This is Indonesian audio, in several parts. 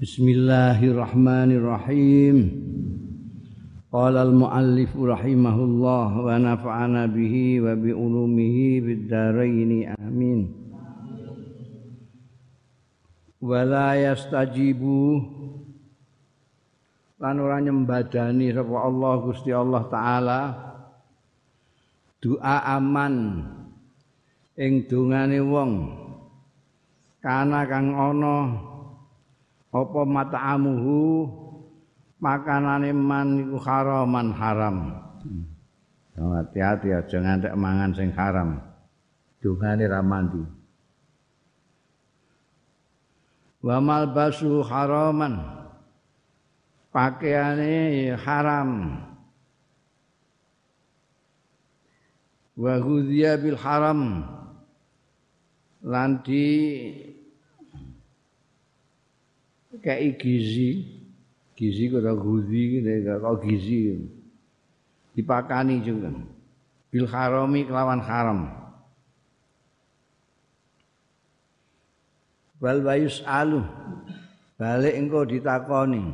Bismillahirrahmanirrahim. Qala al-muallif rahimahullah wa nafa'ana bihi wa bi ulumihi bid dharain amin. Wa la yastajibu lan ora nyembadani sapa Allah Gusti Allah taala doa aman ing dongane wong kana kang ana apa mata'amuhu makanane man iku haraman haram. Hmm. Hati-hati aja ngantek mangan sing haram. Dungane ra mandi. Wa malbasu haraman. Pakaiane haram. Wa bil haram. Lan di kayak gizi. Gizi kata guzi gitu kau gizi. Dipakani juga bil harami kelawan haram. Wal bayus alu. Balik engkau ditakoni.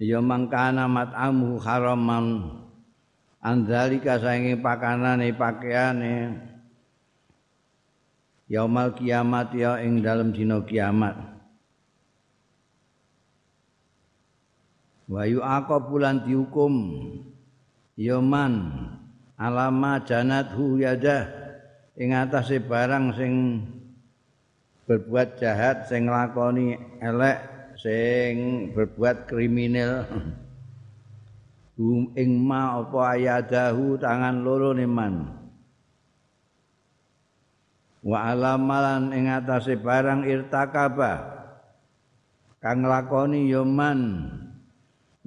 Ya mangkana mat'amu haraman. Andalika saingi pakanane pakaiane yaumal kiamat ya ing dalam dina kiamat. Wa yu'aqabulan dihukum. Yaman alama janathu yadah. Ing atase barang sing berbuat jahat sing nglakoni elek sing berbuat kriminal. Ing ma apa ayadahu tangan loro man wa alamalan ing atase barang irtakaba kang lakoni yoman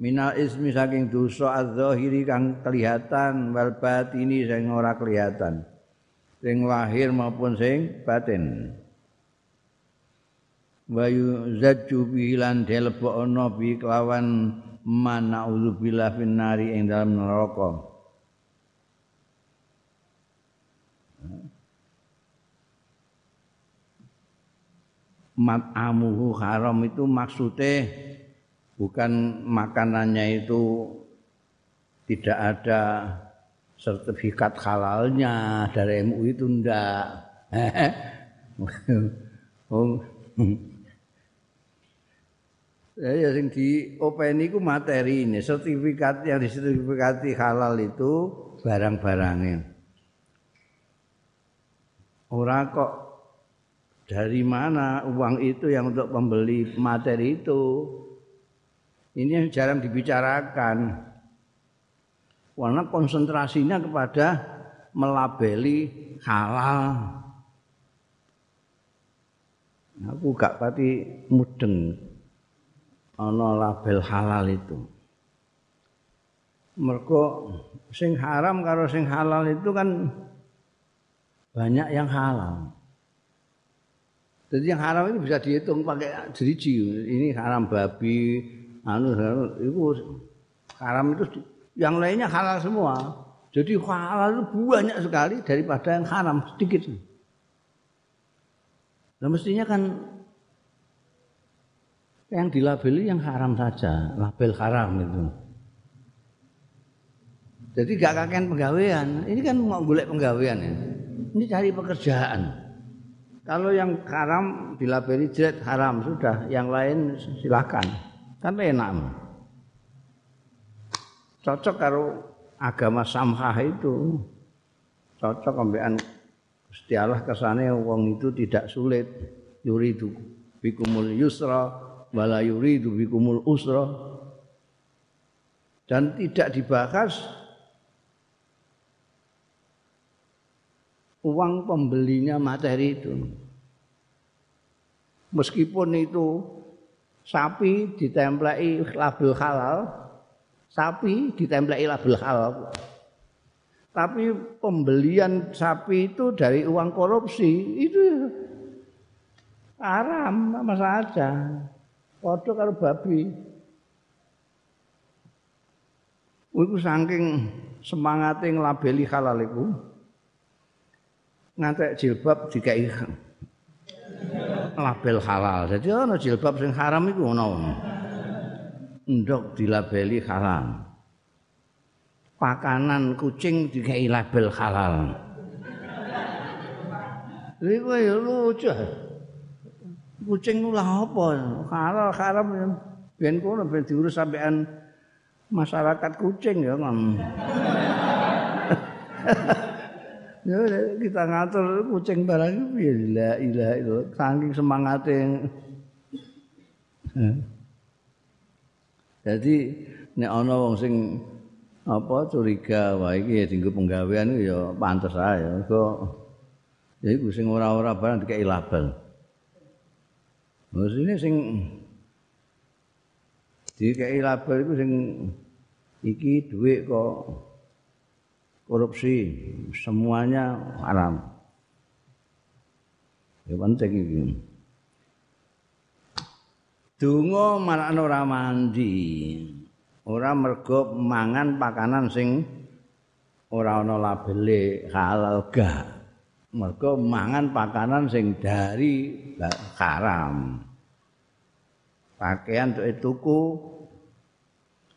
minal ismi saking dosa az-zahiri kang kelihatan wal batini sing ora kelihatan. Sing lahir maupun sing batin. Wa yuzajju bihi lan delebokno bi kelawan man naudzubillah finnari ing dalam neraka mat'amuhu haram itu maksudnya bukan makanannya itu tidak ada sertifikat halalnya dari MUI itu ndak. oh. Ya sing di openi ku materi ini, sertifikat yang disertifikati halal itu barang-barangnya. Ora kok dari mana uang itu yang untuk membeli materi itu? Ini yang jarang dibicarakan. Karena konsentrasinya kepada melabeli halal. Aku gak pati mudeng ana label halal itu. Mergo sing haram karo sing halal itu kan banyak yang halal Jadi yang haram itu bisa dihitung pakai jeriji. Ini haram babi, anu, anu itu haram itu yang lainnya halal semua. Jadi halal itu banyak sekali daripada yang haram sedikit. Nah mestinya kan yang dilabeli yang haram saja, label haram itu. Jadi gak kakek penggawean, ini kan mau golek penggawean ya. Ini cari pekerjaan. Kalau yang haram dilabeli jelek haram sudah, yang lain silakan. Kan enak. Cocok karo agama samhah itu. Cocok ambekan Gusti Allah kesane wong itu tidak sulit. Yuridu bikumul yusra wala yuridu bikumul usra. Dan tidak dibahas uang pembelinya materi itu. Meskipun itu sapi ditemplei label halal, sapi ditemplei label halal. Tapi pembelian sapi itu dari uang korupsi itu haram sama saja. Padha karo babi. Iku saking semangate nglabeli halal iku. Ngantek jilbab dikai label halal. Jadi ana jilbab sing haram iku ana. Ndok dilabeli halal. Pakanan kucing dikai label halal. Iku ya lucu. Kucing lah apa? Halal haram ben kono ben diurus sampean masyarakat kucing ya kan. ya kita ngatur kucing barang ya la ilaha illallah saking semangate jadi nek ana wong sing apa curiga wah iki ya dienggo penggawean ya pantes ae kok ya iku sing ora-ora barang dikek label. Maksudnya sing dikek label iku sing iki duit kok korupsi semuanya haram. Ya penting iki donga marakno ora mandi. Ora mergo mangan pakanan sing ora ana labele halal ga mergo mangan pakanan sing dari haram. Pakaian tuku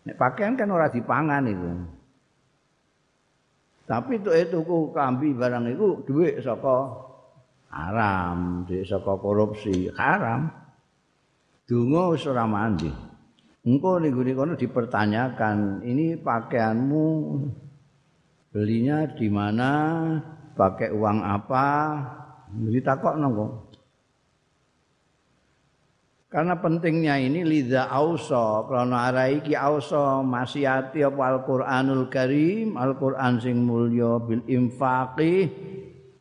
nek pakaian kan ora dipangan itu Tapi itu itu kambi barang itu duit saka haram, duit saka korupsi haram. Dungo wis ora mandi. Engko ning kono dipertanyakan, ini pakaianmu belinya di mana, pakai uang apa? Ditakokno kok. Karena pentingnya ini liza auso, karena arah iki auso masihati apa Al-Qur'anul Karim, Al-Qur'an sing mulya bil infaqi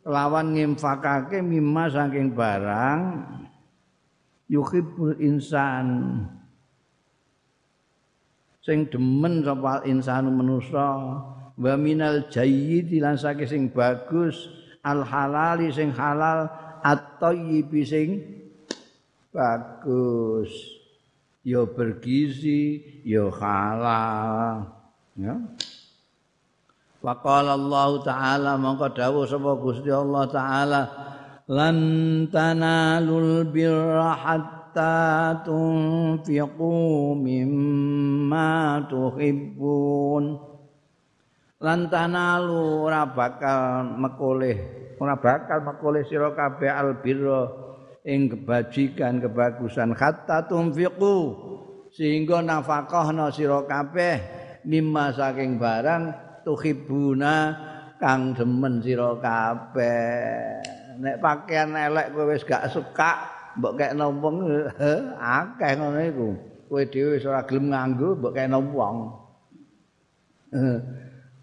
lawan nginfakake mimma saking barang yuhibbul insan. Sing demen sapa insanu manusa wa minal jayyid lan sing bagus al halali sing halal at-thayyibi sing bagus. Ya bergizi ya halal. Ya. Wa qala Allah taala mongko dawuh sapa Gusti Allah taala lan tanalul birra hatta tunfiqu mimma tuhibbun. Lan tanalu ora bakal mekoleh ora bakal mekoleh sira kabeh albirra ing kebajikan kebagusan. Hatta tumfiqu sehingga nafkahna sira kabeh. Mimma saking barang tuhibuna kang demen sira kabeh. Nek pakaian elek kowe wis gak suka mbok kek wong akeh ngono iku. Kowe dhewe wis ora gelem nganggo mbok kek wong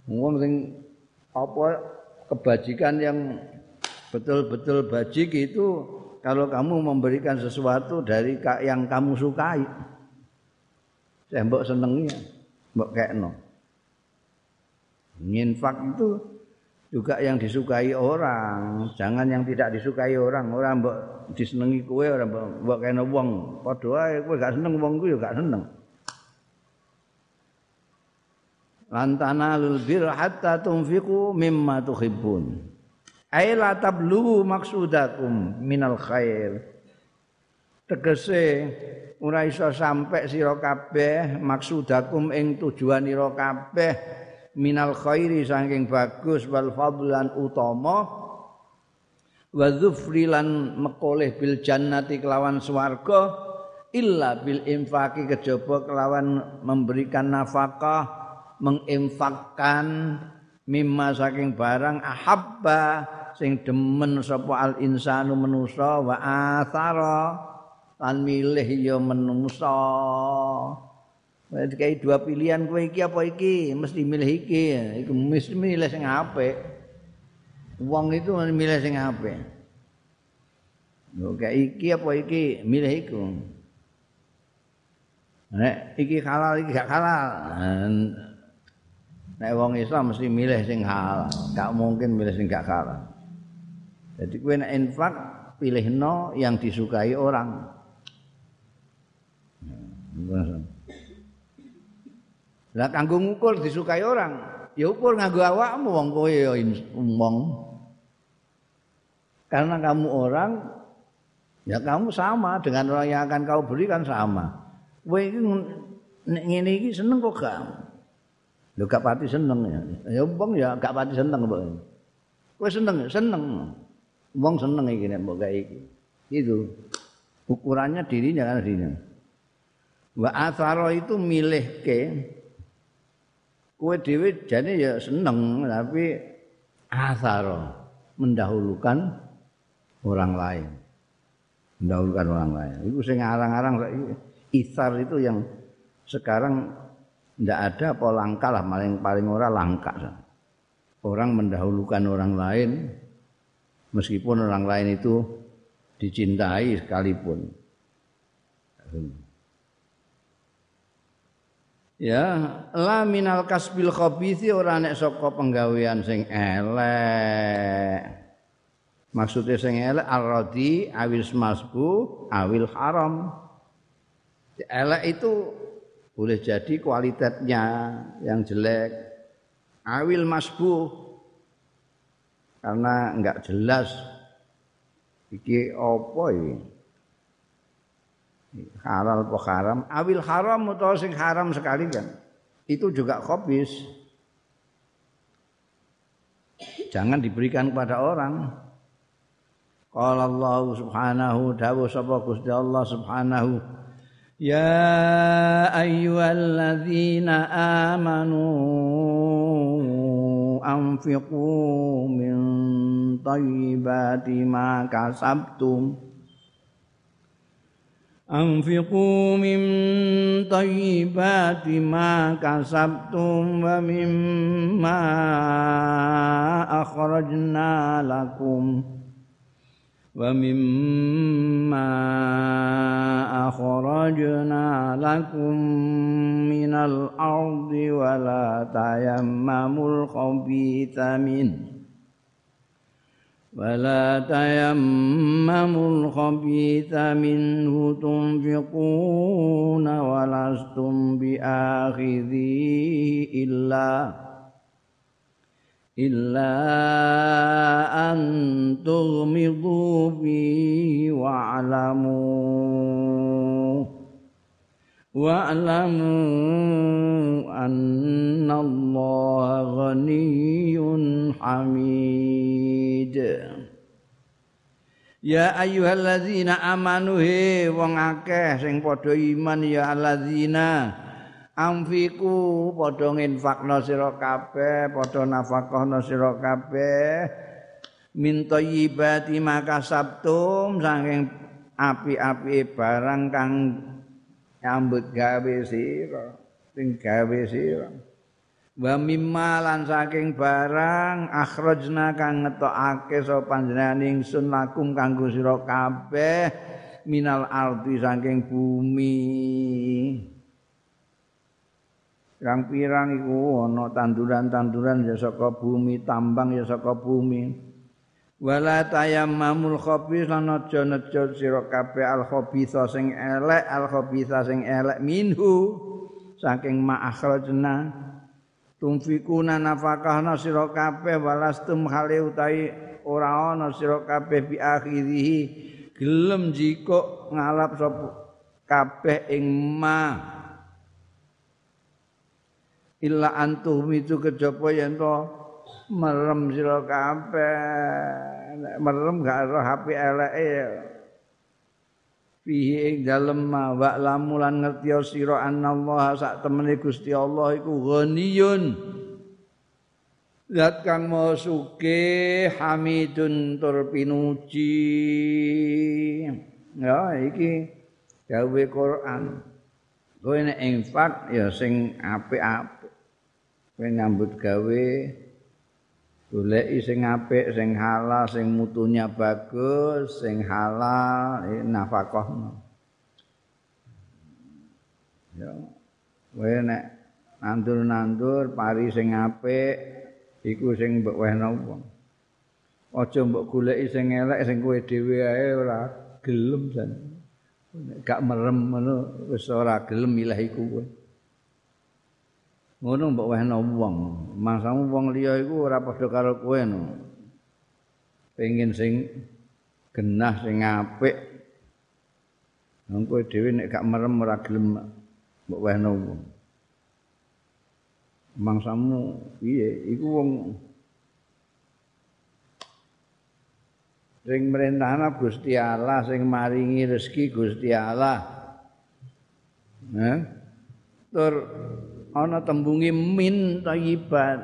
wong sing apa kebajikan yang betul-betul bajik itu kalau kamu memberikan sesuatu dari yang kamu sukai. Saya mbok senengnya, mbok kekno. Nginfak itu juga yang disukai orang, jangan yang tidak disukai orang. Orang mbok disenengi kowe, orang mbok mbok kena wong. Padha wae kowe gak seneng wong ku ya gak seneng. Lantana lul bir hatta tunfiqu mimma tuhibbun. Ai tablu maksudakum minal khair. Tegese ora iso sampe sira kabeh maksudakum ing tujuanira kabeh minal khairi saking bagus wal fadlan utama. Wa dzufri lan mekoleh bil jannati kelawan swarga illa bil infaqi kejaba kelawan memberikan nafkah menginfakkan mimma saking barang ahabba sing demen sapa al insanu manusa wa athara. Lan milih ya manusa. Jadi dua pilihan kowe iki apa iki? Mesti milih iki. Iku mesti milih sing apik. Wong itu milih sing apik. Yo kayak iki apa iki? Milih iku. Nek iki halal iki gak halal. Nek wong Islam mesti milih sing halal. Gak mungkin milih sing gak halal Jadi kowe nek infak pilihno yang disukai orang. Lah kanggo ngukur disukai orang, ya ukur nganggo awakmu wong kowe ya wong. Karena kamu orang Ya kamu sama dengan orang yang akan kau berikan sama. Kowe iki nek ngene seneng kok gak? Lho gak pati seneng ya. Ya wong ya gak pati seneng kok. Kowe seneng, seneng. Wong seneng iki nek mbok iki. Itu ukurannya dirinya kan dirinya. Wa atharo itu milih ke kowe dhewe jane ya seneng tapi atharo mendahulukan orang lain. mendahulukan orang lain. Itu sing arang-arang isar itu yang sekarang tidak ada apa langka lah paling paling ora langka. Orang mendahulukan orang lain meskipun orang lain itu dicintai sekalipun. Ya, la minal kasbil khabithi ora nek saka penggawean sing elek. Maksudnya sing elek ar-radi awil masbu awil haram. Elek itu boleh jadi kualitasnya yang jelek. Awil masbu karena enggak jelas iki apa iki. Halal apa haram? Awil haram atau sing haram sekali kan. Itu juga khabis. Jangan diberikan kepada orang. Qala Allah Subhanahu dawu sapa Gusti Allah Subhanahu Ya ayyuhalladzina amanu anfiqu min thayyibati ma kasabtum أنفقوا من طيبات ما كسبتم ومما أخرجنا لكم ومما أخرجنا لكم من الأرض ولا تيمموا الخبيث منه ولا تيمموا الخبيث منه تنفقون ولستم بآخذيه إلا إلا أن تغمضوا فيه واعلموا واعلموا أن الله غني حميد Ya ayyuhalladzina amanu he wong akeh sing padha iman ya alladzina amfiku padha nginfakna sira kabeh padha nafakahna sira kabeh. Min thayyibati makasabtum saking api-api barang kang nyambut gawe sira sing gawe sira. Wa mimma lan saking barang akhrajna kang ngetokake sapa panjenengan ingsun lakum kanggo sira kabeh minal ardi saking bumi pirang-pirang iku ana tanduran-tanduran ya saka bumi, tambang ya saka bumi. Wala tayammamul khabith lan aja nejo sira kabeh al khabitha sing elek, al khabitha sing elek minhu saking ma'akhrajna tumfikuna nafakahna sira kabeh walastum khali utahi ora ana sira kabeh bi akhirihi gelem jiko ngalap sapa kabeh ing ma' illa antum itu kejaba yen to merem sira kabeh. Merem gak ero HP eleke fihi ing dalem wa lamulan ngerti sira anallah sak temene Gusti Allah iku ghaniyun. Zat kang maha suke hamidun tur pinuji. Ya iki gawe Quran. Kowe nek infak ya sing apik-apik kowe nyambut gawe goleki sing apik sing halal sing mutunya bagus sing halal eh, nafkahno ya kowe nek nandur-nandur pari sing apik iku sing mbok wehno wong. Aja mbok goleki sing elek sing kowe dhewe ae ora gelem jan. Gak merem ngono wis ora gelem milih iku kowe ngono mbok wehno wong mangsamu wong liya iku ora padha karo kowe no pengin sing genah sing apik Wong kowe dhewe nek gak merem ora gelem mbok wehno wong. Mangsamu piye? Iku wong sing merentahna Gusti Allah sing maringi rezeki Gusti Allah. Nah, tur ana tembunge min thayyibat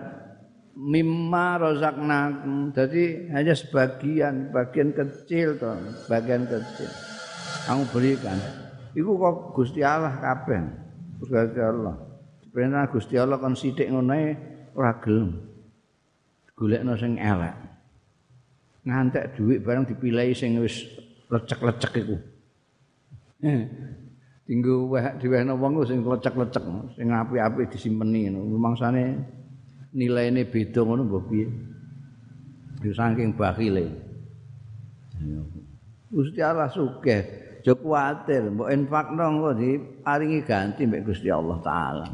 mimma razaqnakum. Jadi hanya sebagian, bagian kecil toh, bagian kecil. Kamu berikan. Iku kok Gusti Allah kabeh. Gusti Allah. Sebenarnya Gusti Allah kon sithik ngono ora gelem. Golekno sing elek. Ngantek dhuwit bareng dipilih sing wis lecek-lecek iku. Tinggu weh diwehno wong sing lecek-lecek, sing apik-apik disimpeni ngono. Mangsane nilaine beda ngono mbok piye? Yo saking bakhile Gusti Allah sugih aja kuwatir mbok infakno kok diparingi ganti mbek Gusti Allah taala.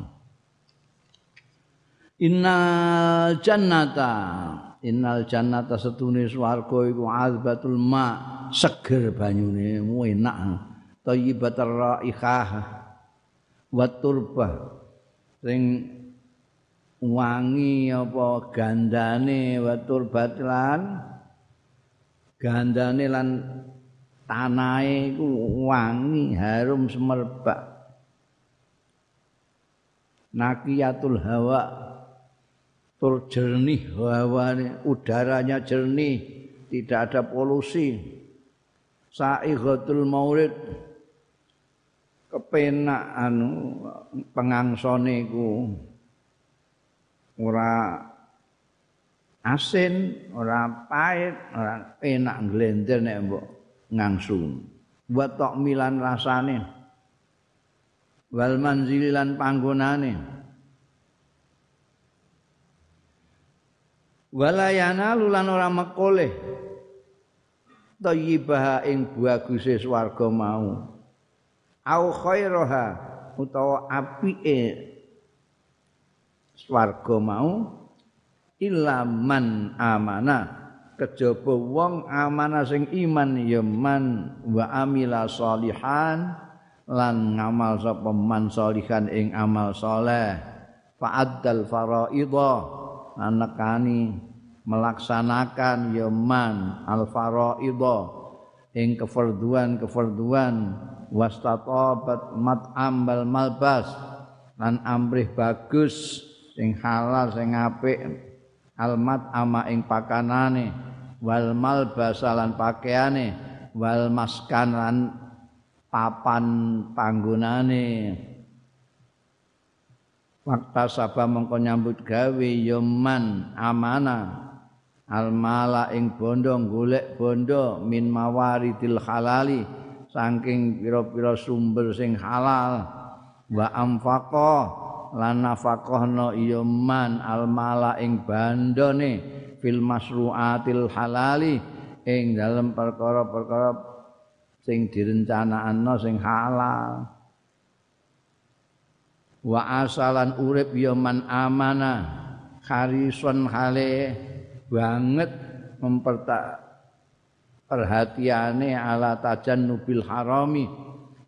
Innal jannata innal jannata setune swarga iku azbatul ma seger banyune enak thayyibatur raihah wa turbah sing wangi apa gandane watur batlan gandane lan tanahe iku wangi harum semerbak. Nakiyatul hawa. Tur jernih hawane udaranya jernih tidak ada polusi. Saighatul maurid kepenak anu pengangsone iku ora asin, ora pahit, ora enak glender nek mbok ngangsu. Buat tok milan rasane. Wal manzili lan panggonane. Walayana lulan ora mekoleh. Thayyibah ing baguse swarga mau. Au khairaha utawa apike swarga mau ilaman amana. Kejaba wong amana sing iman ya man wa amila salihan lan ngamal sapa man salihan ing amal saleh. Fa'addal faraidha anakani melaksanakan ya man al faraidha. Ing kefarduan-kefarduan wastatabat mat'am bal malbas. Lan amrih bagus sing halal sing apik. Almat ama ing pakanane. Wal mal basalan pakaiane wal maskan lan papan panggonane waktu sabah mengko nyambut gawe yoman amana. Al mala ing bondo golek bondo min mawaridil halali saking pira-pira sumber sing halal. Wa amfaqah lan nafaqahna ya man al mala ing bandone fil masruatil halali ing dalem perkara-perkara sing direncanakno sing halal. Wa asalan urip ya man amana kharison hale banget memperta perhatiane ala tajannubil harami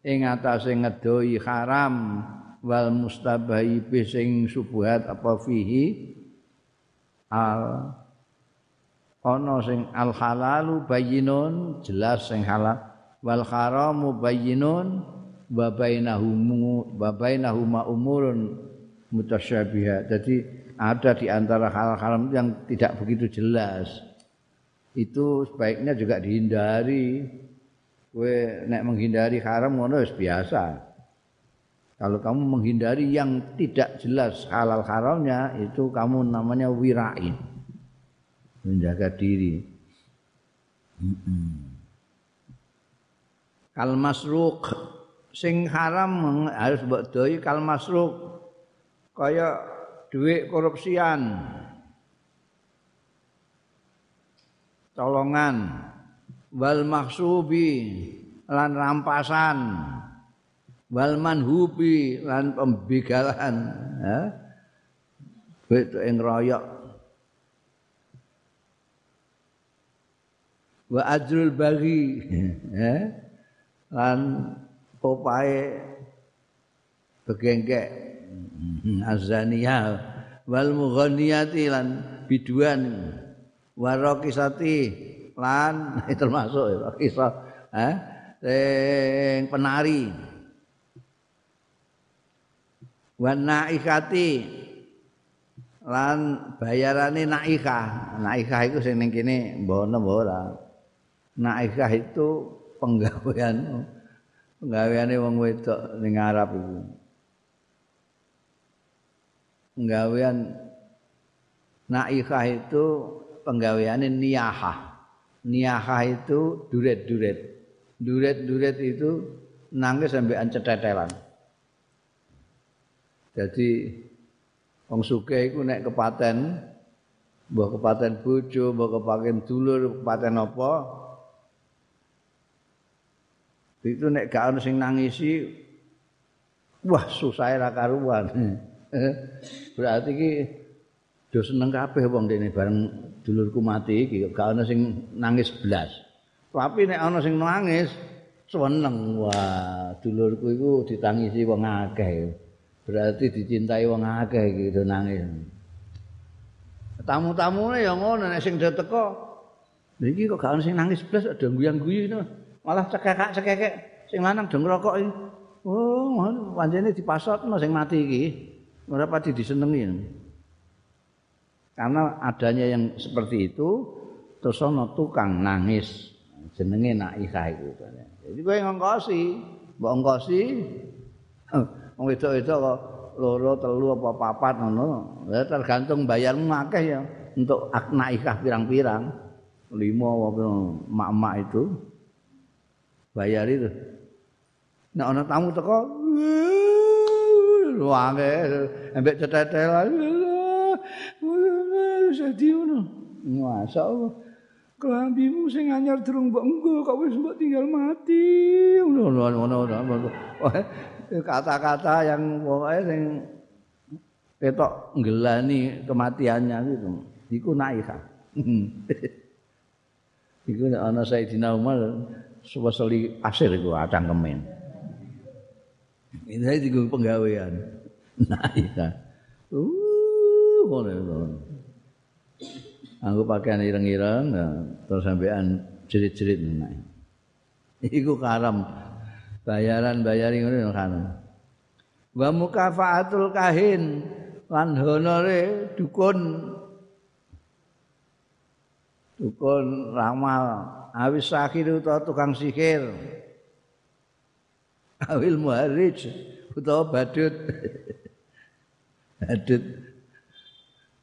ing atase ngedoi haram wal mustabahi sing subuhat apa fihi al ana sing al halalu bayyinun jelas sing halal wal haramu bayyinun wa bainahum wa bainahuma umurun mutasyabihat jadi ada di antara hal haram yang tidak begitu jelas itu sebaiknya juga dihindari kowe nek menghindari haram ngono biasa Kalau kamu menghindari yang tidak jelas halal haramnya itu kamu namanya wirain. Menjaga diri. Kal masruk sing haram harus mbok doi kal masruk kaya duit korupsian. Tolongan. Wal maksubi lan rampasan. wal manhubi lan pembegalan ha? Beto ing royok. Wa ajrul bagi. Ha? Lan opae begengkek. Azaniyah. Wal mughanniyati lan biduan waraqisati lan termasuk ya kisah eh sing penari. Wan naikati lan bayarane naikah. Naikah itu sing ning kene mbono ora. Naikah itu penggawean penggaweane wong wedok ning Arab iku. Penggawean naikah itu penggaweane niyahah. Niyahah itu duret-duret. Duret-duret itu nangis sampai cetetelan. Jadi wong sugih iku nek kepaten mbah kepaten bojo mbah kepaten dulur kepaten apa itu nek gak ono sing nangisi wah susah ra karuan. Berarti iki do seneng kabeh wong dene bareng dulurku mati iki gak ono sing nangis blas tapi nek ono sing nangis seneng wah dulurku iku ditangisi wong akeh berarti dicintai wong akeh gitu nangis tamu-tamune ya ngono nek sing teko iki kok gak ono sing nangis blas ada guyang-guyu malah cekek-cekek sing lanang do ngrokok iki. Oh, pancene dipasotno sing mati iki. Ora pati disenengi. Karena adanya yang seperti itu terus ana tukang nangis jenenge Naika iku. Jadi kowe ngongkosi, mbok ngongkosi wong wedok-wedok kok loro telu apa papat ngono. Ya tergantung bayarmu akeh ya untuk Naika pirang-pirang. Lima apa mak-mak itu. bayar itu. Nek ana tamu teko luange ambek cetetel. Sedih ngono. Masa apa? Kelambimu sing anyar durung mbok engko kok wis mbok tinggal mati. Ngono Kata-kata yang pokoke sing ketok ngelani kematiannya gitu. Iku naika. Iku ana Sayyidina Umar suweseli pasir iku acang kemen. Ini iki penggawean. Nah, iya. Uh, ngono. Aku pakaian ireng-ireng terus sampean jerit-jerit nah. Iku karam. Bayaran-bayari ngono kan. Wa mukafaatul kahin lan honore dukun dukun ramal awis sakir utawa tukang sihir awil muharrij utawa badut badut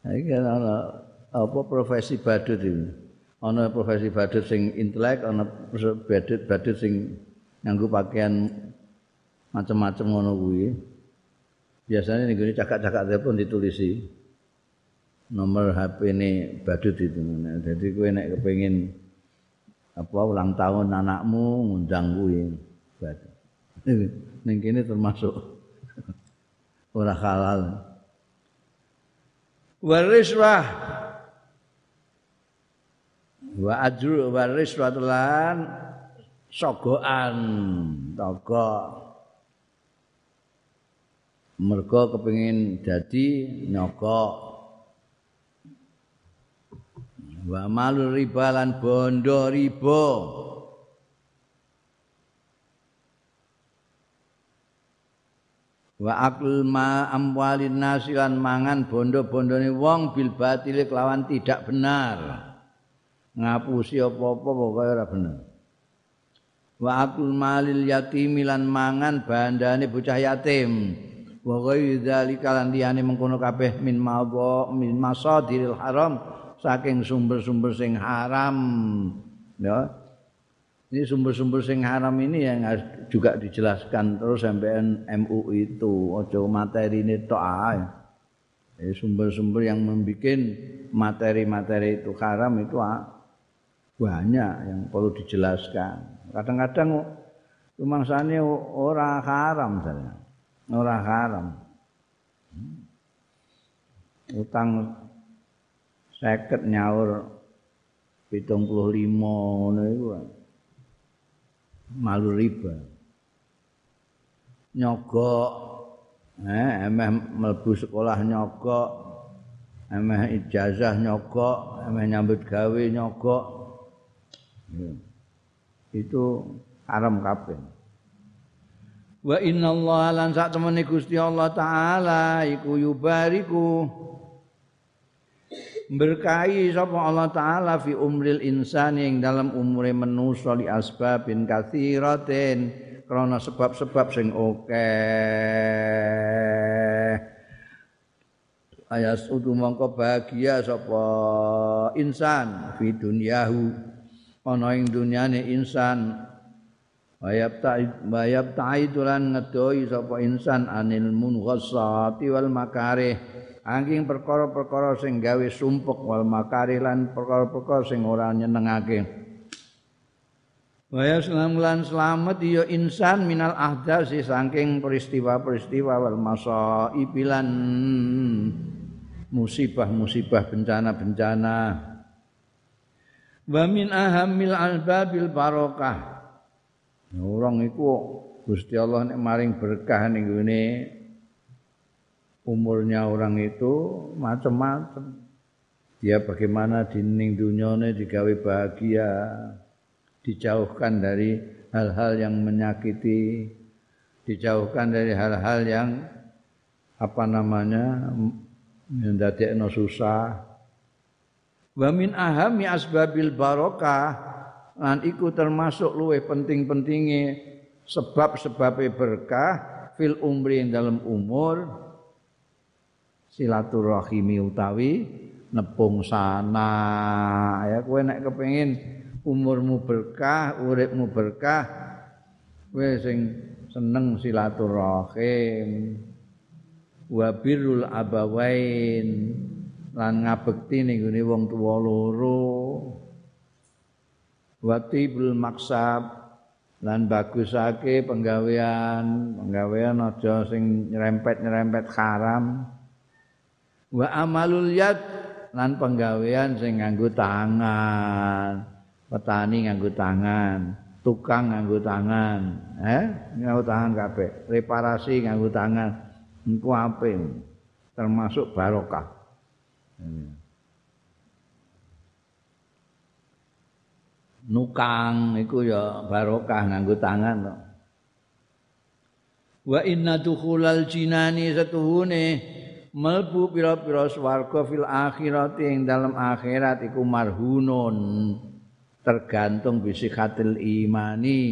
iki ana apa profesi badut iki ana profesi badut sing intelek ana badut badut sing nganggo pakaian macam-macam ngono kuwi. Biasanya ning gone cakak-cakak telepon ditulisi. Nomor HP ini badut itu. Jadi kowe nek kepengin apa ulang tahun anakmu ngundang kuwi ning kene termasuk ora halal. Wariswah wa ajru wariswah lan sogoan togo. Mergo kepengin dadi nyokok wa malul riba lan bondo riba. Wa akul ma amwalin nasilan mangan bondo-bondone wong bil batil kelawan tidak benar ngapusi apa-apa pokoke ora bener. Wa akul malil yatim lan mangan bandane bocah yatim. Wa ghairu dzalika lan liyane mengkono kabeh min mawa min masadiril haram saking sumber-sumber sing haram. Ya. Ini sumber-sumber sing haram ini yang juga dijelaskan terus sampai MU itu. Ojo materi ini tok ya, sumber-sumber yang membuat materi-materi itu haram itu banyak yang perlu dijelaskan. Kadang-kadang rumangsane ora haram misalnya. Ora haram. Utang seket nyaur pitung puluh lima iku malu riba. Nyogok. Eh emeh mlebu sekolah nyogok. Emeh ijazah nyogok. Emeh nyambut gawe nyogok itu haram kabeh. Wa inna Allah lan sak temene Gusti Allah taala iku yubariku. Berkahi sapa Allah taala fi umril insani ing dalam umure manusa li asbabin katsiratin. Krana sebab-sebab sing akeh ayas utu mongko bahagia sapa insan fi dunyahu ana ing dunyane insan. Wayab ta'id wayab ta'id lan ngedoi sapa insan anil munghasati wal makarih. Angking perkara-perkara sing gawe sumpek wal makari lan perkara-perkara sing ora nyenengake. Waya selam lan selamat ya insan minal ahdasi saking peristiwa-peristiwa wal masa ibilan musibah-musibah bencana-bencana. Wa min ahamil albabil barokah. Orang iku Gusti Allah nek maring berkah ning umurnya orang itu macam-macam. Dia bagaimana di ning dunyane digawe bahagia, dijauhkan dari hal-hal yang menyakiti, dijauhkan dari hal-hal yang apa namanya mendadekno susah. Wa min ahami asbabil barokah. Lan iku termasuk luwih penting-pentinge sebab-sebabe berkah fil umri dalam umur. Silaturahimi utawi nepung sana. Ya kowe nek kepengin umurmu berkah uripmu berkah kowe sing seneng silaturahim. Wa birrul abawain lan ngabekti ning gone wong tuwa loro. Wa tibul maksab. Lan bagusake penggawean. Penggawean aja sing nyerempet-nyerempet haram. Wa amalul yad. Lan penggawean sing nganggo tangan. Petani nganggo tangan. Tukang nganggo tangan. Eh nganggo tangan kabeh. Reparasi nganggo tangan. Engko ape termasuk barokah nukang iku ya barokah nganggo tangan wa inna dukhulal jinani satuhune melbu pira-pira swarga fil akhirat ing dalam akhirat iku marhunun tergantung bisikatil imani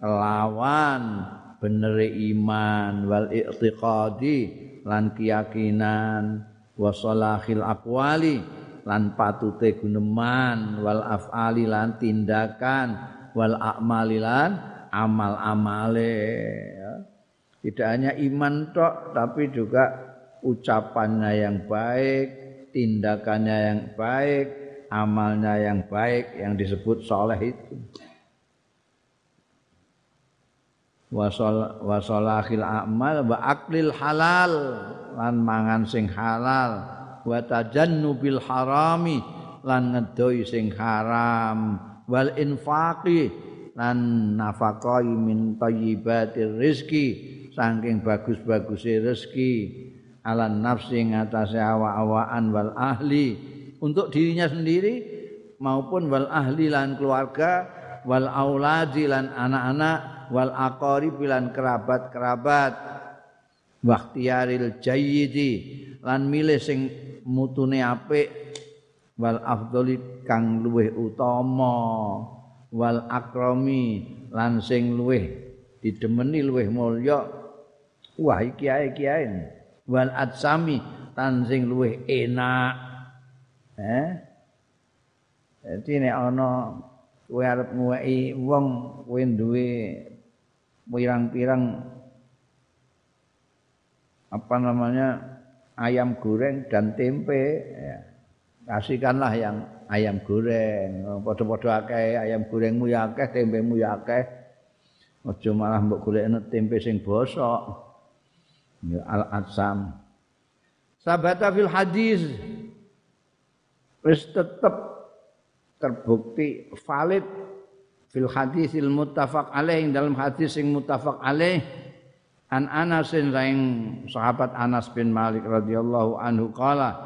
lawan benere iman wal i'tiqadi lan keyakinan wa salahil aqwali lan patute guneman wal af'ali lan tindakan wal a'mali lan amal-amale ya. tidak hanya iman tok tapi juga ucapannya yang baik, tindakannya yang baik, amalnya yang baik yang disebut soleh itu. Wasolahil amal wa aklil halal lan mangan sing halal. Wa tajannubil harami lan ngedoi sing haram. Wal infaqi lan nafaqai min thayyibatir rizki saking bagus-bagusnya rezeki. Ala nafsi ngatasé awa-awaan wal ahli. Untuk dirinya sendiri maupun wal ahli lan keluarga wal auladi lan anak-anak wal aqarib lan kerabat-kerabat waktiaril jayyidi lan milih sing mutune apik wal afdali kang luweh utama wal akrami lan sing luweh didemeni luweh mulya. Wah iki ae kiai wal atsami tan sing luwih enak. Eh? Dadi nek ana kowe arep nguweki wong kowe duwe pirang-pirang apa namanya ayam goreng dan tempe ya. kasihkanlah yang ayam goreng. Padha-padha akeh ayam gorengmu ya akeh tempemu ya akeh. Aja malah mbok golekne tempe sing bosok. Ya al-atsam sabata fil hadis. Wis tetep terbukti valid fil hadisil muttafaq alaih dalam hadis sing muttafaq alaih An Anasin saing sahabat Anas bin Malik radhiyallahu anhu kala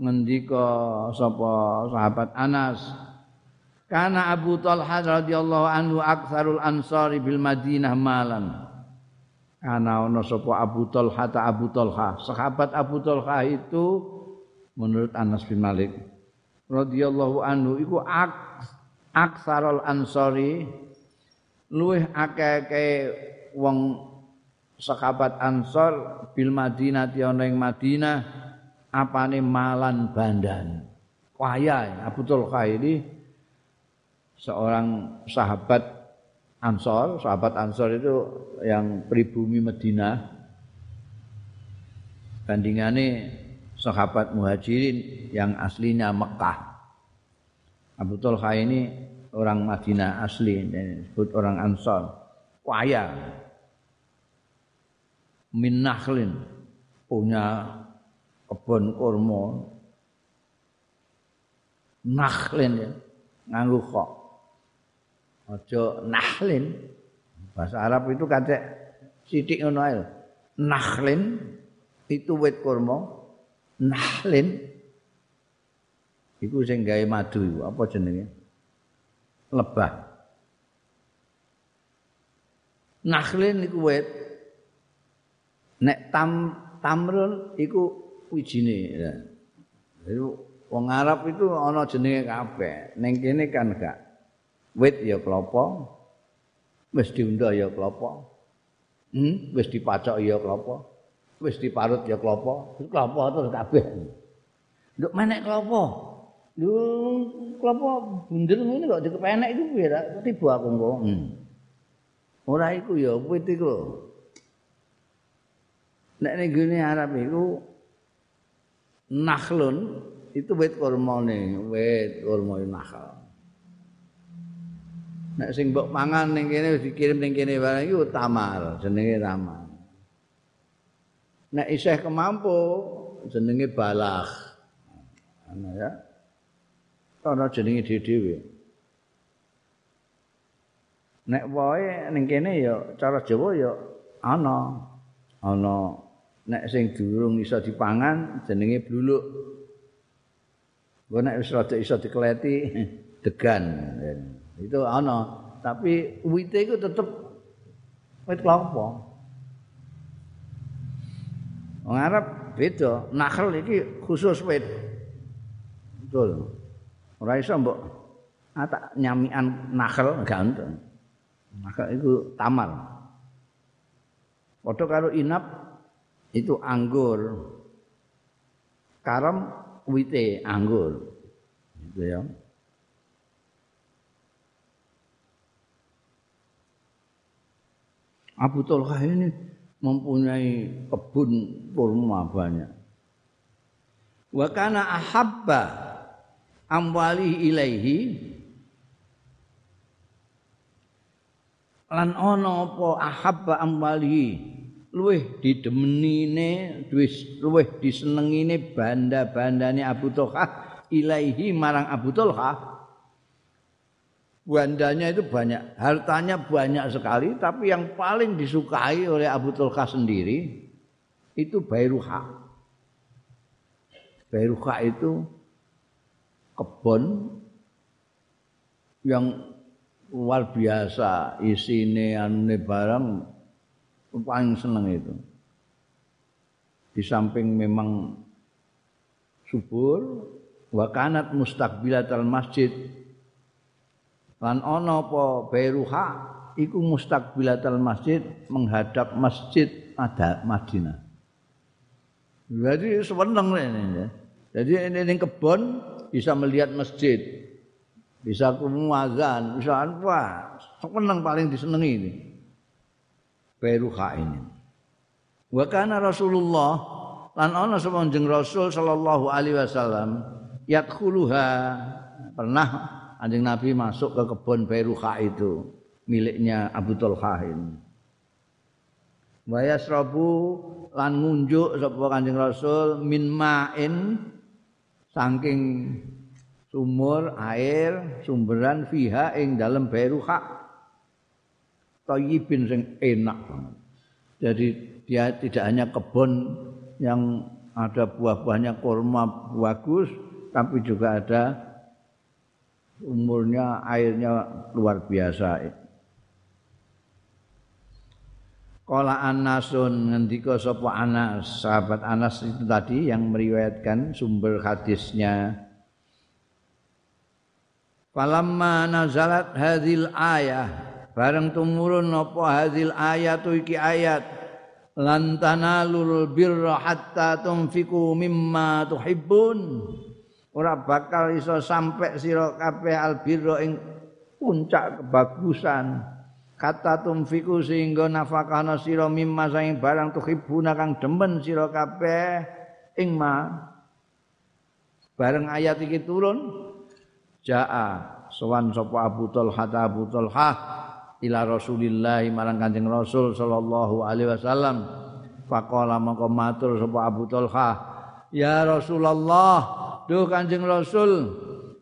ngendika sapa sahabat Anas Kana Abu Talha radhiyallahu anhu aktsarul ansari bil Madinah malan. Kana ana sapa Abu Talha ta Abu Talha, sahabat Abu Talha itu menurut Anas bin Malik radhiyallahu anhu iku aktsarul ansari luwih akeh-akeh wong sahabat Ansor bil Madinah ana ing Madinah apane malan bandan. Kaya Abu Tulqa ini seorang sahabat Ansor, sahabat Ansor itu yang pribumi Madinah. Bandingannya sahabat Muhajirin yang aslinya Mekah. Abu Tulqa ini orang Madinah asli, disebut orang Ansor. Kaya min nakhlin. Punya kebun kurma. Nakhlin ya. Nganggo kok aja nahlin bahasa Arab itu kata sithik ngono ae nakhlin itu wit kurma. Nahlin iku sing gawe madu iku apa jenenge lebah nakhlin iku wit nek tam tamrun iku wijine ya. Itu wong Arab itu ana jenenge kabeh. Ning kene kan gak wit ya kelapa. Wis diundha ya kelapa. Hmm, wis dipacok ya kelapa. Wis diparut ya kelapa. Kelapa terus kabeh. Nduk menek kelapa. Lho kelapa bunder ngene kok dikepenek iku piye ta? Tiba aku engko. Hmm. Ora iku ya wit iku. Nek ning gene Arab iku nakhlun itu wit kurma ning wit kurma nakhl. Nek sing mbok mangan ning kene dikirim ning kene barang iku tamar, jenenge tamar. Nek isih kemampu jenenge balah. Ana ya. Ana jenenge dhewe-dhewe. Nek wae ning kene ya cara Jawa ya ana. Ana nek sing durung iso dipangan jenenge bluluk. Gua nek wis rada iso dikleti degan. Itu ana, tapi wite iku tetep wit kelapa. Wong Arab beda, nakhl iki khusus wit. Betul. Ora iso mbok atak nyamian nakhl gak enten. Maka itu tamar. Padha karo inap itu anggur. Karam wite anggur. Gitu ya. Abu Talha ini mempunyai kebun kurma banyak. Wa kana ahabba amwali ilaihi. Lan ana apa ahabba amwali. Luweh didemenine luweh disenengine banda-bandane Abu Thalha ilaihi marang Abu Thalha bandanya itu banyak hartanya banyak sekali tapi yang paling disukai oleh Abu Thalha sendiri itu Bairuha. Bairuha itu kebun yang luar biasa isine anune barang paling seneng itu. Di samping memang subur wa kanat mustaqbilatal masjid lan ana apa bairuha iku mustaqbilatal masjid menghadap masjid ada Madinah. Jadi seneng ini. Jadi ini, ini kebun bisa melihat masjid, bisa kumuazan, bisa apa, seneng paling disenengi ini. Beruha ini. Wa kana Rasulullah lan ana sapa jeneng Rasul sallallahu alaihi wasallam yadkhuluha pernah anjing Nabi masuk ke kebun Beruha itu miliknya Abu Talha ini. Wa yasrabu lan ngunjuk sapa Kanjeng Rasul min ma'in saking sumur air sumberan fiha ing dalam Beruha thayyibin sing enak banget. Jadi dia tidak hanya kebun yang ada buah-buahnya kurma bagus, tapi juga ada umurnya airnya luar biasa. Kala Anasun ngendika sapa Anas, sahabat Anas itu tadi yang meriwayatkan sumber hadisnya. Falamma nazalat hadhil ayah, bareng tumurun apa hadhil ayat iki ayat lan tanalul birra hatta tunfiku mimma tuhibbun. Ora bakal iso sampai sira kabeh albirra ing puncak kebagusan kata tumfiku sehingga nafakana sira mimma saing barang tuhibuna kang demen sira kabeh. Ing ma bareng ayat iki turun jaa sowan sapa Abu Talha Abu Talha ila Rasulillah marang Kanjeng Rasul sallallahu alaihi wasallam. Faqala mangko matur sapa Abu Talha ya Rasulullah duh Kanjeng Rasul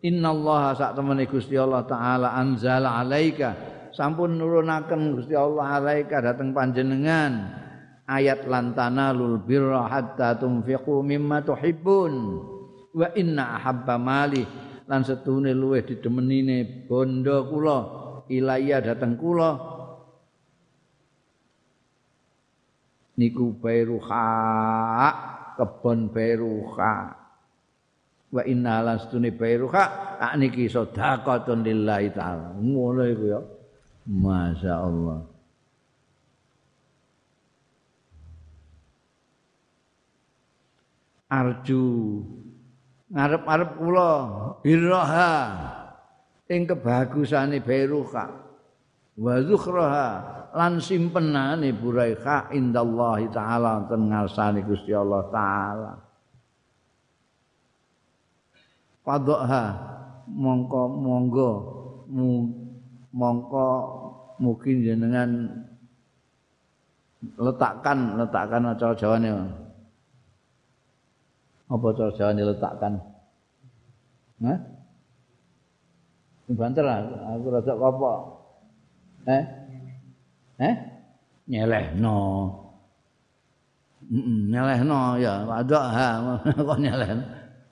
innallaha sak temene Gusti Allah taala anzala alaika sampun nurunaken Gusti Allah alaika dateng panjenengan. Ayat lantana lul birra hatta tunfiqu mimma tuhibbun. Wa inna ahabba mali. Lan setune luweh didemenine bondo kula. Ilaya dateng kula. Niku bairuha kebon bairuha. Wa inna lan setune bairuha niki sedekah lillahi taala. Ngono iku ya Masya Allah. Arju. Ngarep-arep kula birraha ing kebagusane Bairuha wa zukhraha. Lan simpenane Buraikha indallahi taala ten ngarsane Gusti Allah taala. Padha mongko monggo mongko mungkin jenengan letakkan letakkan cara jawane apa cara jawane letakkan Hah? Banter aku rada apa? Eh? Eh? Nyelehno. Heeh, nyelehno ya, ada ha kok nyelehno.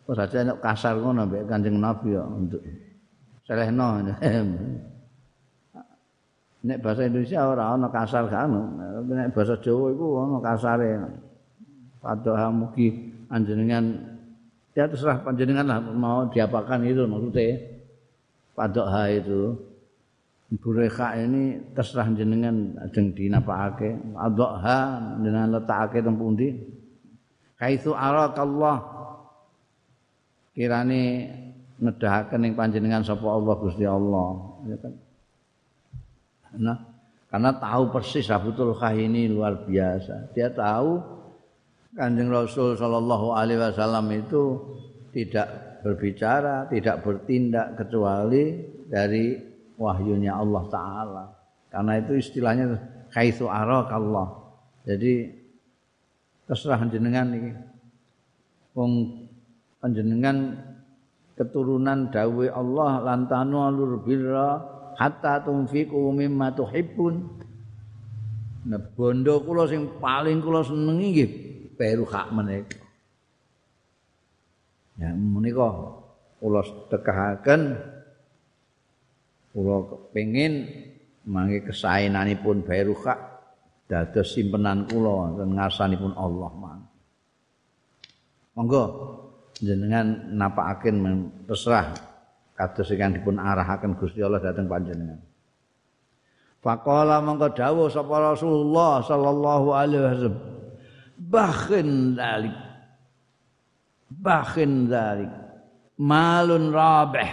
Kok saja kasar ngono mbek Kanjeng Nabi ya untuk selehno. Nek bahasa Indonesia ora ana kasar kan. Nek bahasa Jawa iku ana kasare. Padha mugi anjenengan ya terserah panjenengan lah mau diapakan itu maksudnya. Padha ha itu. Bureka ini terserah jenengan ajeng dinapakake. Adha jenengan letakake teng pundi. Kaitsu arakallah. Kirane nedahaken ing panjenengan sapa Allah Gusti Allah. Ya kan? Nah, karena tahu persis Abu ini luar biasa. Dia tahu Kanjeng Rasul Shallallahu Alaihi Wasallam itu tidak berbicara, tidak bertindak kecuali dari wahyunya Allah Taala. Karena itu istilahnya kaitu arak Allah. Jadi terserah jenengan ini. Wong panjenengan keturunan dawe Allah lantanu alur birra hatta tunfiqu mimma tuhibbun. Nah, bondo kula sing paling kula senengi nggih peru hak menika. Ya menika kula tekahaken kula kepengin mangke kesaenanipun hak dados simpenan kula dan ngarsanipun Allah mang. Monggo jenengan napakaken terserah kados ingkang dipun arahaken Gusti Allah dhateng panjenengan. Faqala mangko dawuh sapa Rasulullah sallallahu alaihi wasallam. Bakhin dalik bakhin dalik malun rabih.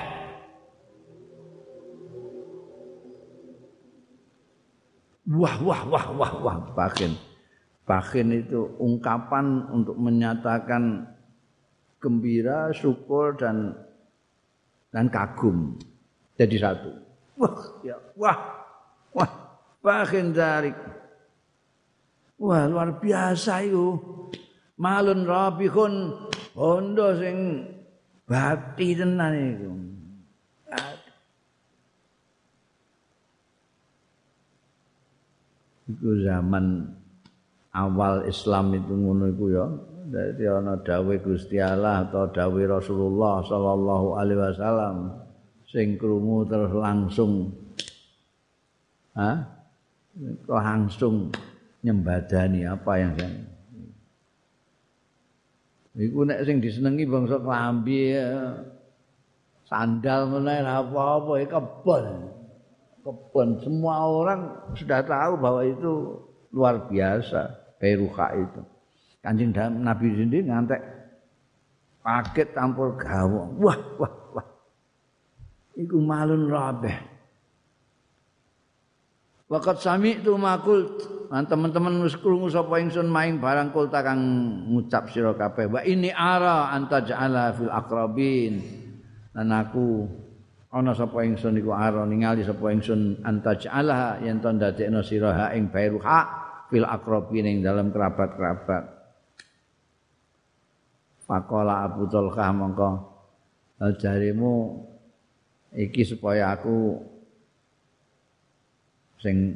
Wah wah wah wah wah bakhin. Bakhin itu ungkapan untuk menyatakan gembira syukur dan dan kagum jadi satu. Wah, ya, wah, wah, bahin dari. Wah, luar biasa itu. Malun rabihun hondo sing bati tenan itu. Itu zaman awal Islam itu ngono iku ya dadi ana dawuh Gusti Allah atau dawuh Rasulullah sallallahu alaihi wasallam sing krungu terus langsung. Ha langsung nyembadani apa yang saya Iku nek sing disenengi bangsa klambi sandal meneh apa-apa kebon. Kebon. Semua orang sudah tahu bahwa itu luar biasa peruka itu. Kanjeng Nabi sendiri ngantek paket campur gawang. Wah, wah, wah. Iku malun rabeh. Wakat sami itu makul nah, teman-teman wis krungu sapa ingsun maing barang kul ngucap sira kabeh wa ini ara anta ja'ala fil aqrabin lan aku ana sapa ingsun iku ara ningali sapa ingsun anta ja'ala yen to ndadekno sira ha ing bairu hak fil aqrabin ing dalam kerabat-kerabat Pakola Abu Talqah mongko. Jarimu iki supaya aku sing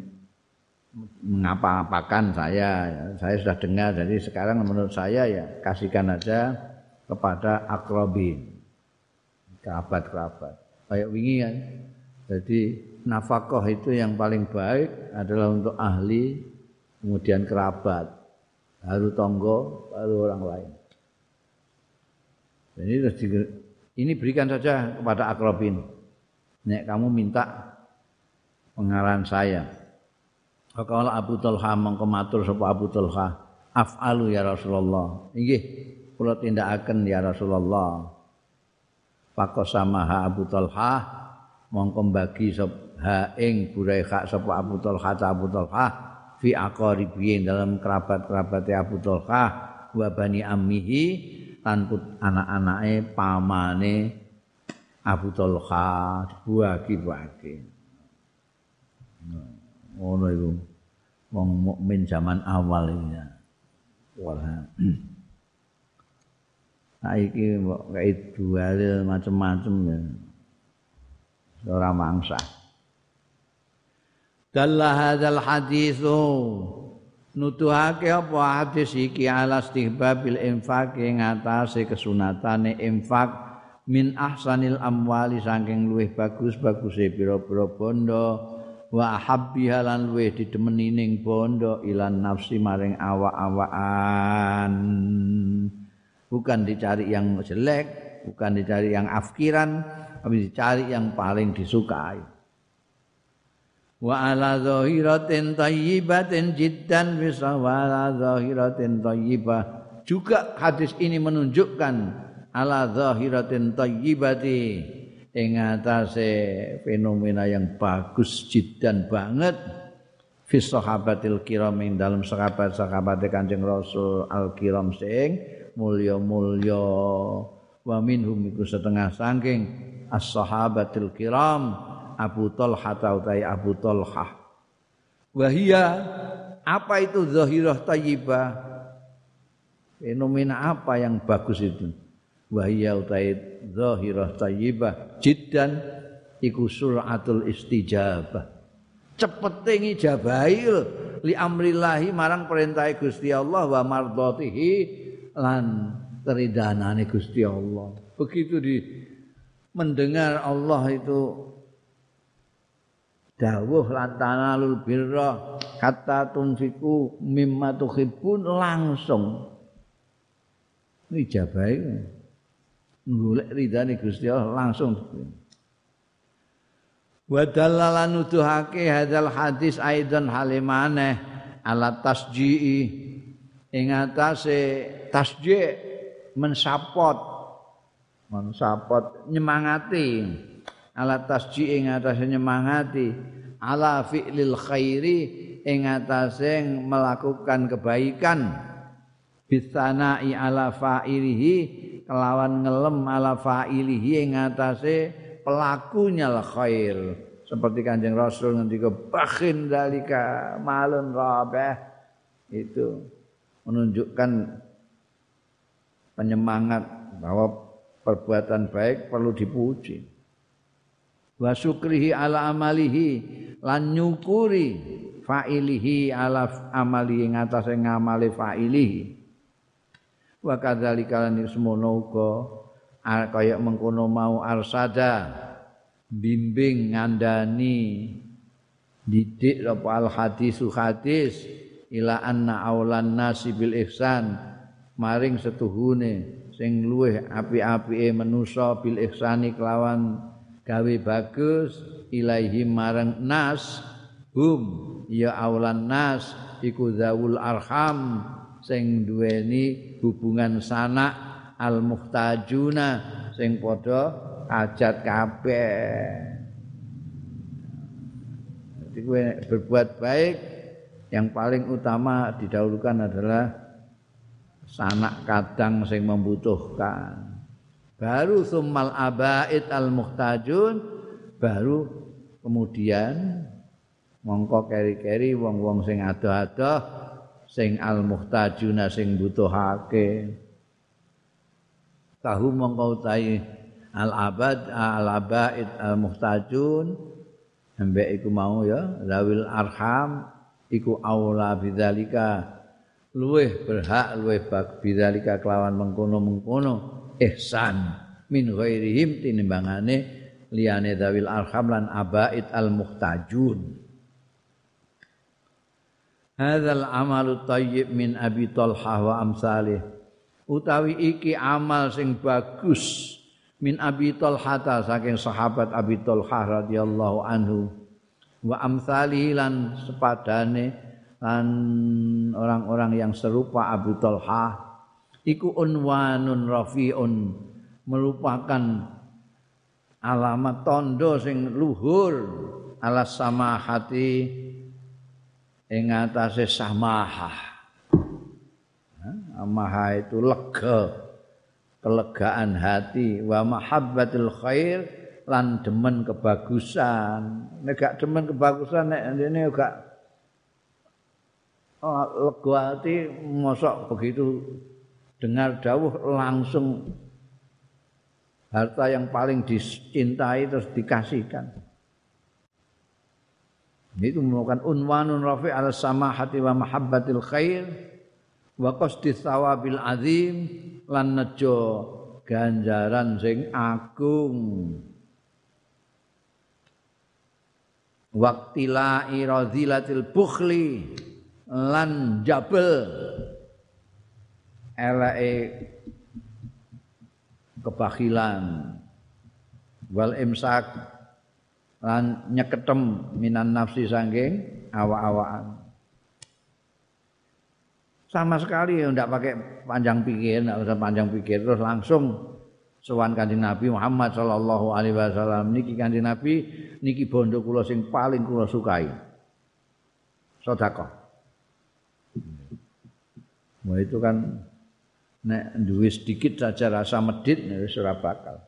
mengapa-apakan saya. Saya sudah dengar jadi sekarang menurut saya ya kasihkan aja kepada akrobin kerabat-kerabat. Kayak wingi kan? Jadi nafkah itu yang paling baik adalah untuk ahli kemudian kerabat. Baru tonggo baru orang lain jadi ini berikan saja kepada akrobin nek kamu minta pengaran saya. Fakala Abu Talha mongko matur sapa Abu Talha, af'alu ya Rasulullah. Inggih, kula tindakaken ya Rasulullah. Fakosamaha Abu Talha mongko bagi ha ing Buraikha sapa Abu Talha ta Abu Talha fi aqaribiyin dalam kerabat-kerabat Abu Talha wa bani ammihi lan anak-anake pamane Abu Talha dibuagi-buagi. ngono iku. Wong mukmin zaman awal iki wala saiki kok kayak dual macam-macam ya. Ora mangsa. Dalla hadzal haditsu nutuhake apa hadis iki? Ala istihbabil infaq ing atase kesunatane infak min ahsanil amwali saking luwih bagus baguse pira-pira bondo wa habbiha lan luwih didemeni ning bondo ilan nafsi maring awak-awakan. Bukan dicari yang jelek bukan dicari yang afkiran tapi dicari yang paling disukai wa ala zahiratin tayyibatin jiddan bisa wa zahiratin juga hadis ini menunjukkan ala zahiratin tayyibatin ing atase fenomena yang bagus jidan banget. Fi sahabatil kiram ing dalam sahabat-sahabat Kanjeng Rasul al kiram sing mulya-mulya. Wa minhum iku setengah saking as-sahabatil kiram Abu Talha utai Abu Talha. Wahia apa itu zahirah tayyibah? Fenomena apa yang bagus itu? Wahia utai zahirah tayyibah. Jiddan. Iku suratul istijabah. Cepete ngijabahi li amrillahi marang perintah Gusti Allah wa mardhatihi lan teridanane Gusti Allah. Begitu di mendengar Allah itu dawuh lan tanalul birra kata tunfiku mimma tuhibbun langsung. Ngijabahi golek ridane Gusti Allah langsung. Wa dallala nuduhake hadzal hadis aidan halimane ala tasji'i. Ing atase tasji' mensapot mensapot nyemangati ala tasji' ing atase nyemangati. Ala fi'lil khairi ing atase melakukan kebaikan. Bisana'i ala fa'ilihi kelawan ngelem ala fa'ilihi ing atase pelakunya al khair. Seperti kanjeng Rasul ngendika bakhin dalika malun rabeh itu menunjukkan penyemangat bahwa perbuatan baik perlu dipuji wa syukrihi ala amalihi lan nyukuri fa'ilihi ala amali ing atase ngamale fa'ilihi. Wa kadzalika lan semono uga kaya mengkono mau arsada bimbing ngandani didik apa al hadisu hadis ila anna aulan nasi bil ihsan maring setuhune sing luweh api-apike manusa bil ihsani kelawan gawe bagus ilaihi marang nas hum ya aulan nas iku zawul arham sing duweni hubungan sanak al muhtajuna sing padha hajat kabeh. Jadi gue berbuat baik yang paling utama didahulukan adalah sanak kadang sing membutuhkan baru summal abaid al muhtajun baru kemudian mongko keri-keri wong-wong sing adoh-adoh sing al muhtajuna sing butuhake tahu mongko utahi al abad al abaid al muhtajun ambek iku mau ya zawil arham iku aula bidzalika. Luweh berhak luweh bidzalika kelawan mengkono-mengkono ihsan min ghairihim tinimbangane liyane dawil arham lan abaid al muhtajun Hadzal amalu thayyib min Abi Talha wa amsalih. Utawi iki amal sing bagus min Abi Talha saking sahabat Abi Talha radhiyallahu anhu. Wa amsalih lan sepadane lan orang-orang yang serupa Abu Talha iku unwanun rafiun merupakan alamat tondo sing luhur ala samahati ing atase samahah. Amaha itu lega kelegaan hati wa mahabbatul khair lan demen kebagusan. Nek gak demen kebagusan nek ndene gak oh, lega hati mosok begitu dengar dawuh langsung harta yang paling dicintai terus dikasihkan. Itu merupakan unwanun rafi ala samahati wa mahabbatil khair wa qasdi thawabil azim lan nejo ganjaran sing agung. Waktila irazilatil bukhli lan jabel eleke kebakilan wal imsak lan nyeketem minan nafsi sangking awa-awaan sama sekali ndak pakai panjang pikir ndak usah panjang pikir. Terus langsung sowan kanjeng Nabi Muhammad sallallahu alaihi wasallam. Niki kanjeng Nabi niki bondo kula sing paling kula sukai. Sedekah. Nah itu kan nek duwe sedikit saja rasa medit wis ora bakal.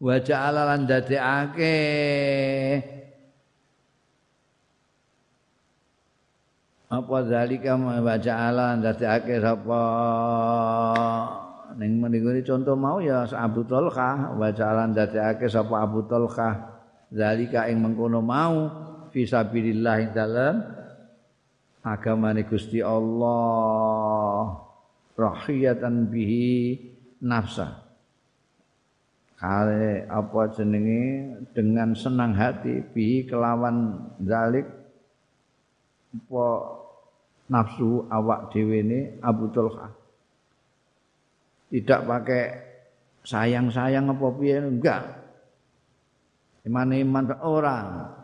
Wa ja'ala lan dadekake. Apa zalika wa ja'ala lan dadekake sapa? Ning meniku contoh mau ya Abu Talha wa ja'ala lan dadekake sapa Abu Talha zalika ing mengkono mau fi sabilillah dalam agamane Gusti Allah. Rahiyatan bihi nafsa kale apa jenenge? Dengan senang hati bihi kelawan zalik. Apa nafsu awak dhewe ne Abu Tulha tidak pakai sayang-sayang apa piye? Enggak. Iman-iman orang.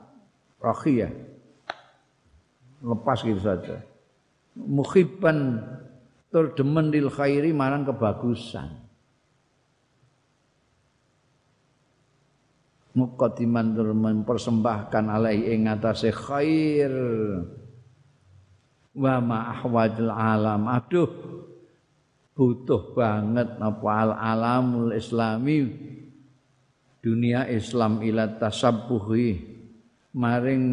Rahiyah lepas gitu saja. Muhibban tur demen lil khairi marang kebagusan. Muqaddiman tur mempersembahkan alaihi ing atase khair. Wa ma ahwajul alam. Aduh butuh banget apa al alamul islami. Dunia Islam ila tasabbuhi. Maring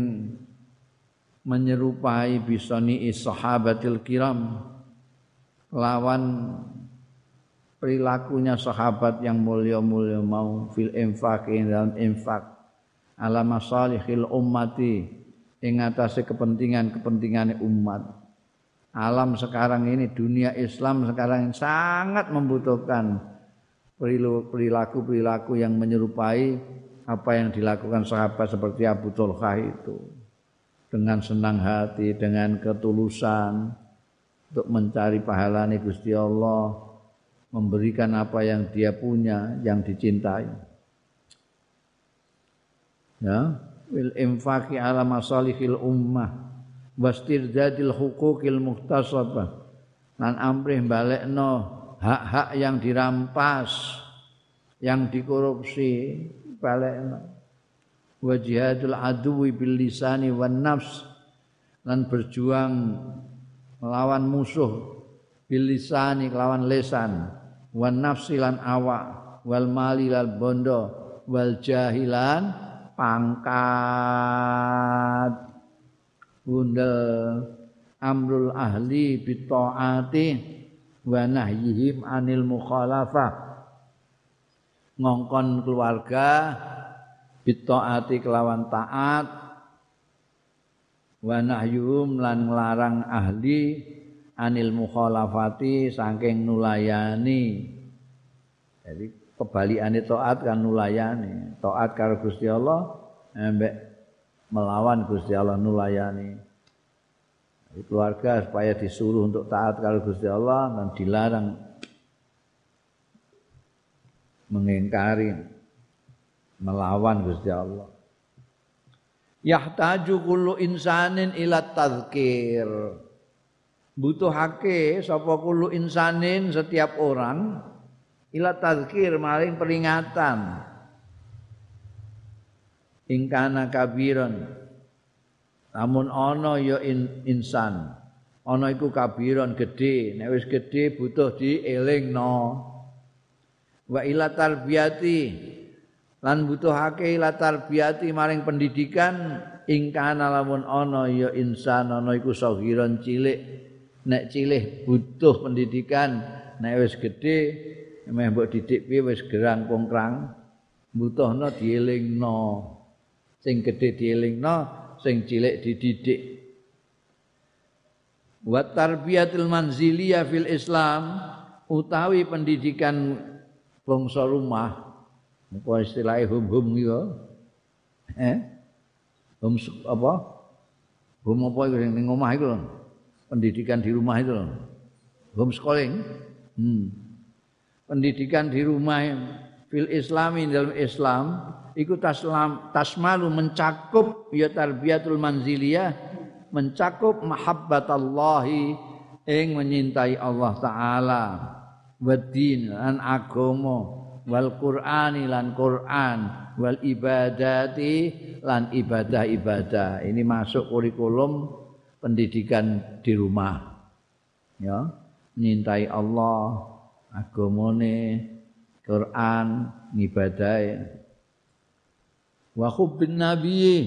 menyerupai bisani sahabatil kiram. Lawan perilakunya sahabat yang mulia-mulia mau fil infaq dalam infak. Ala masalihil ummati ing atase kepentingan-kepentingan umat. Alam sekarang ini dunia Islam sekarang ini sangat membutuhkan perilaku-perilaku yang menyerupai apa yang dilakukan sahabat seperti Abu Talha itu dengan senang hati, dengan ketulusan untuk mencari pahala Gusti Allah memberikan apa yang dia punya yang dicintai. Ya wil infaqi ala masalihil ummah wastirdadil huquqil muhtasabah lan amrih balekno hak-hak yang dirampas yang dikorupsi balekno wa jihadul aduwi bil lisani wan nafs. Lan berjuang melawan musuh bil lisani kelawan lesan. Wan nafsi lan awak wal mali lan bondo wal jahilan pangkat. Bunda amrul ahli bitaati wa nahyihim anil mukhalafah. Ngongkon keluarga bitaati kelawan taat. Wa nahyuhum lan nglarang ahli anil mukhalafati saking nulayani. Jadi kebalikane taat kan nulayani. Taat karo Gusti Allah embek melawan Gusti Allah nulayani. Keluarga supaya disuruh untuk taat karo Gusti Allah dan dilarang mengingkari melawan Gusti Allah. Yahtaju kullu insanin ila tadzkir butuhake sapa kulo insanin setiap orang ila tazkir maring peringatan. Ingkana kabiron namun ana ya in, insan. Ana iku kabiron gedhe. Nek wis gedhe butuh dielingno. Wa ila tarbiyati lan butuhake ila tarbiyati maring pendidikan ingkana lamun ana ya insan ana iku sagiron cilik. Nek cilih butuh pendidikan nek wis gedhe meh mbok didik piye wis gerang pongkrang butuhno dielingno. Sing gedhe dielingno sing cilik dididik. Wa tarbiyatul manziliyah fil Islam utawi pendidikan bangsa rumah apa istilahnya hum-hum gitu? Eh? Hum apa? Hum apa yang ning omah iku pendidikan di rumah itu homeschooling hmm. pendidikan di rumah fil islami dalam Islam ikut taslam tasmalu mencakup ya tarbiyatul manziliyah mencakup mahabbatallahi ing menyintai Allah taala wadin lan agama wal qur'ani lan Quran wal ibadati lan ibadah-ibadah. Ini masuk kurikulum pendidikan di rumah. Ya nyintai Allah agamane Quran ngibadahi wa hubbin nabi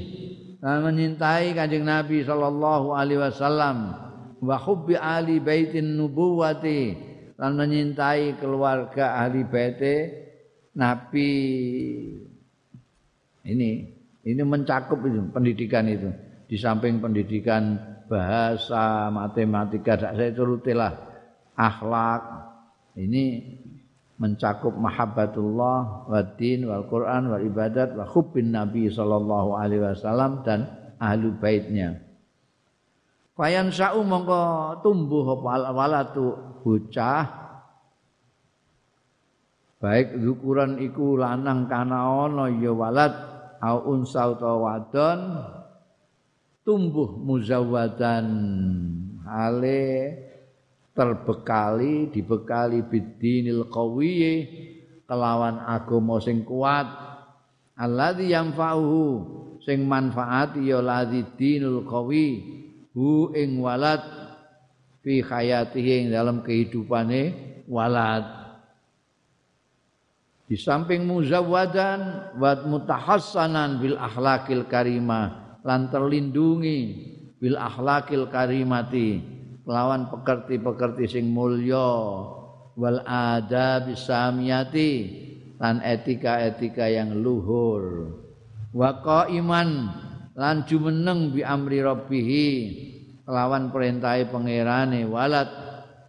dan menyintai kanjeng Nabi sallallahu alaihi wasallam. Wa hubbi ali baitin nubuwati dan menyintai keluarga ahli baite Nabi ini ini mencakup itu pendidikan itu di samping pendidikan bahasa, matematika, dak saya turutilah akhlak. Ini mencakup mahabbatullah wa din wal Quran wal ibadat wa hubbin Nabi sallallahu alaihi wasallam dan ahlu baitnya. Fayan sa'u mongko tumbuh apa walatu bocah baik ukuran iku lanang kana ana ya walad au unsa wadon tumbuh muzawwadan ale terbekali dibekali bidinil qawiyyi kelawan agama sing kuat. Alladzi yanfa'uhu sing manfaat ya ladzi dinul qawi hu ing walad fi hayatihi ing dalam kehidupane walad di samping muzawwadan wa mutahassanan bil akhlaqil karimah lan terlindungi bil akhlakil karimati lawan pekerti-pekerti sing mulya wal adab samiyati lan etika-etika yang luhur. Wa qaiman lan jumeneng bi amri rabbihi lawan perintahe pangerane walat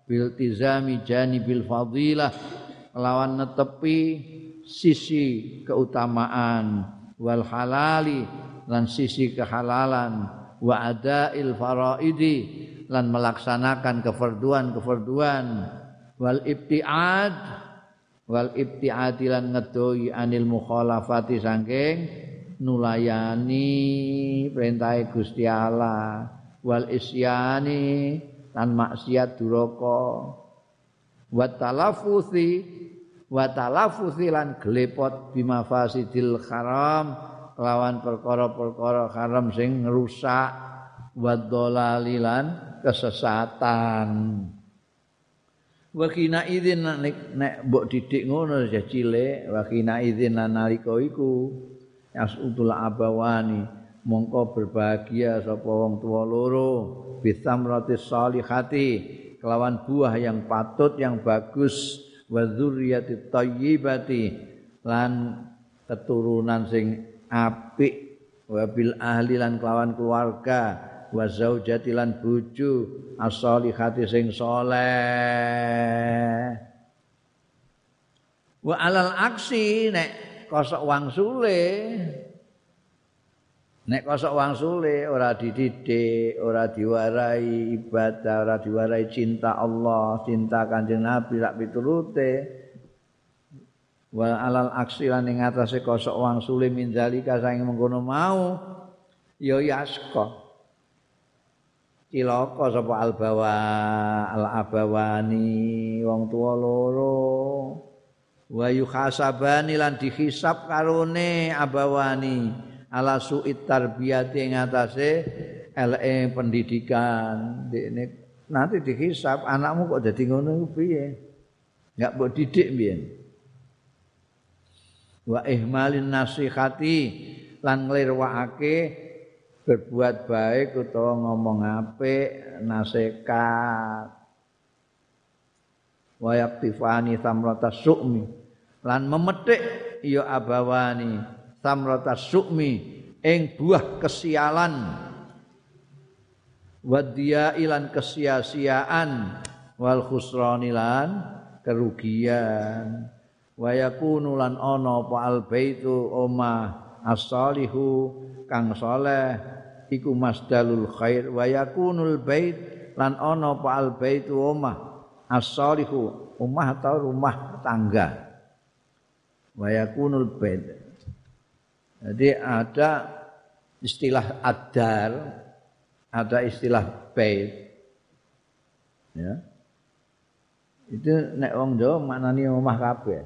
bil tizami janibil fadilah lawan netepi sisi keutamaan. Wal halali lan sisi kehalalan. Wa adail faraidi lan melaksanakan kefarduan-kefarduan wal ibtiad wal ibtiad lan ngedoi anil mukhalafati saking nulayani perintah Gusti Allah. Wal isyani lan maksiat duraka. Wa talafuzi wa talafuzi lan glepot bimafasidil haram lawan perkara-perkara haram sing ngrusak wa dolalilan kesesatan. Wakina idzin nek nek mbok didik ngono ya cilik wakina idzin nalika iku. Yasutul abawani mongko berbahagia sapa wong tua loro bisamrati salihati kelawan buah yang patut yang bagus wa dzurriyyati thayyibati lan keturunan sing apik wa bil ahli lan kelawan keluarga wa zaujati lan bojo as-salihati sing saleh wa alal aksi nek kosok wang sule nek kosok wang sule ora dididik ora diwarai ibadah ora diwarai cinta Allah cinta kanjeng Nabi rak piturute. Wal alal aksi lan ing atase kosok wang sule min zalika saing mengkono mau ya yaska cilaka sapa albawa al abawani wong tua loro. Wa yuhasabani lan dihisab karone abawani ala suit tarbiyati ing atase eleke pendidikan. Ini nanti dihisab anakmu kok jadi ngono piye? Enggak mbok didik piye wa ihmalin nasihati lan nglirwakake berbuat baik utawa ngomong apik nasihat. Wa yaktifani samrata su'mi lan memetik ya abawani samrata su'mi ing buah kesialan. Wadia ilan kesia-siaan wal khusrani lan kerugian. Wa yakunu lan ana apa al baitu omah as-salihu kang saleh iku masdalul khair. Wa yakunul bait lan ana apa al baitu omah as-salihu omah atau rumah tangga. Wa yakunul bait. Jadi ada istilah adar, ada istilah bait. Ya. Itu nek wong Jawa maknane omah kabeh.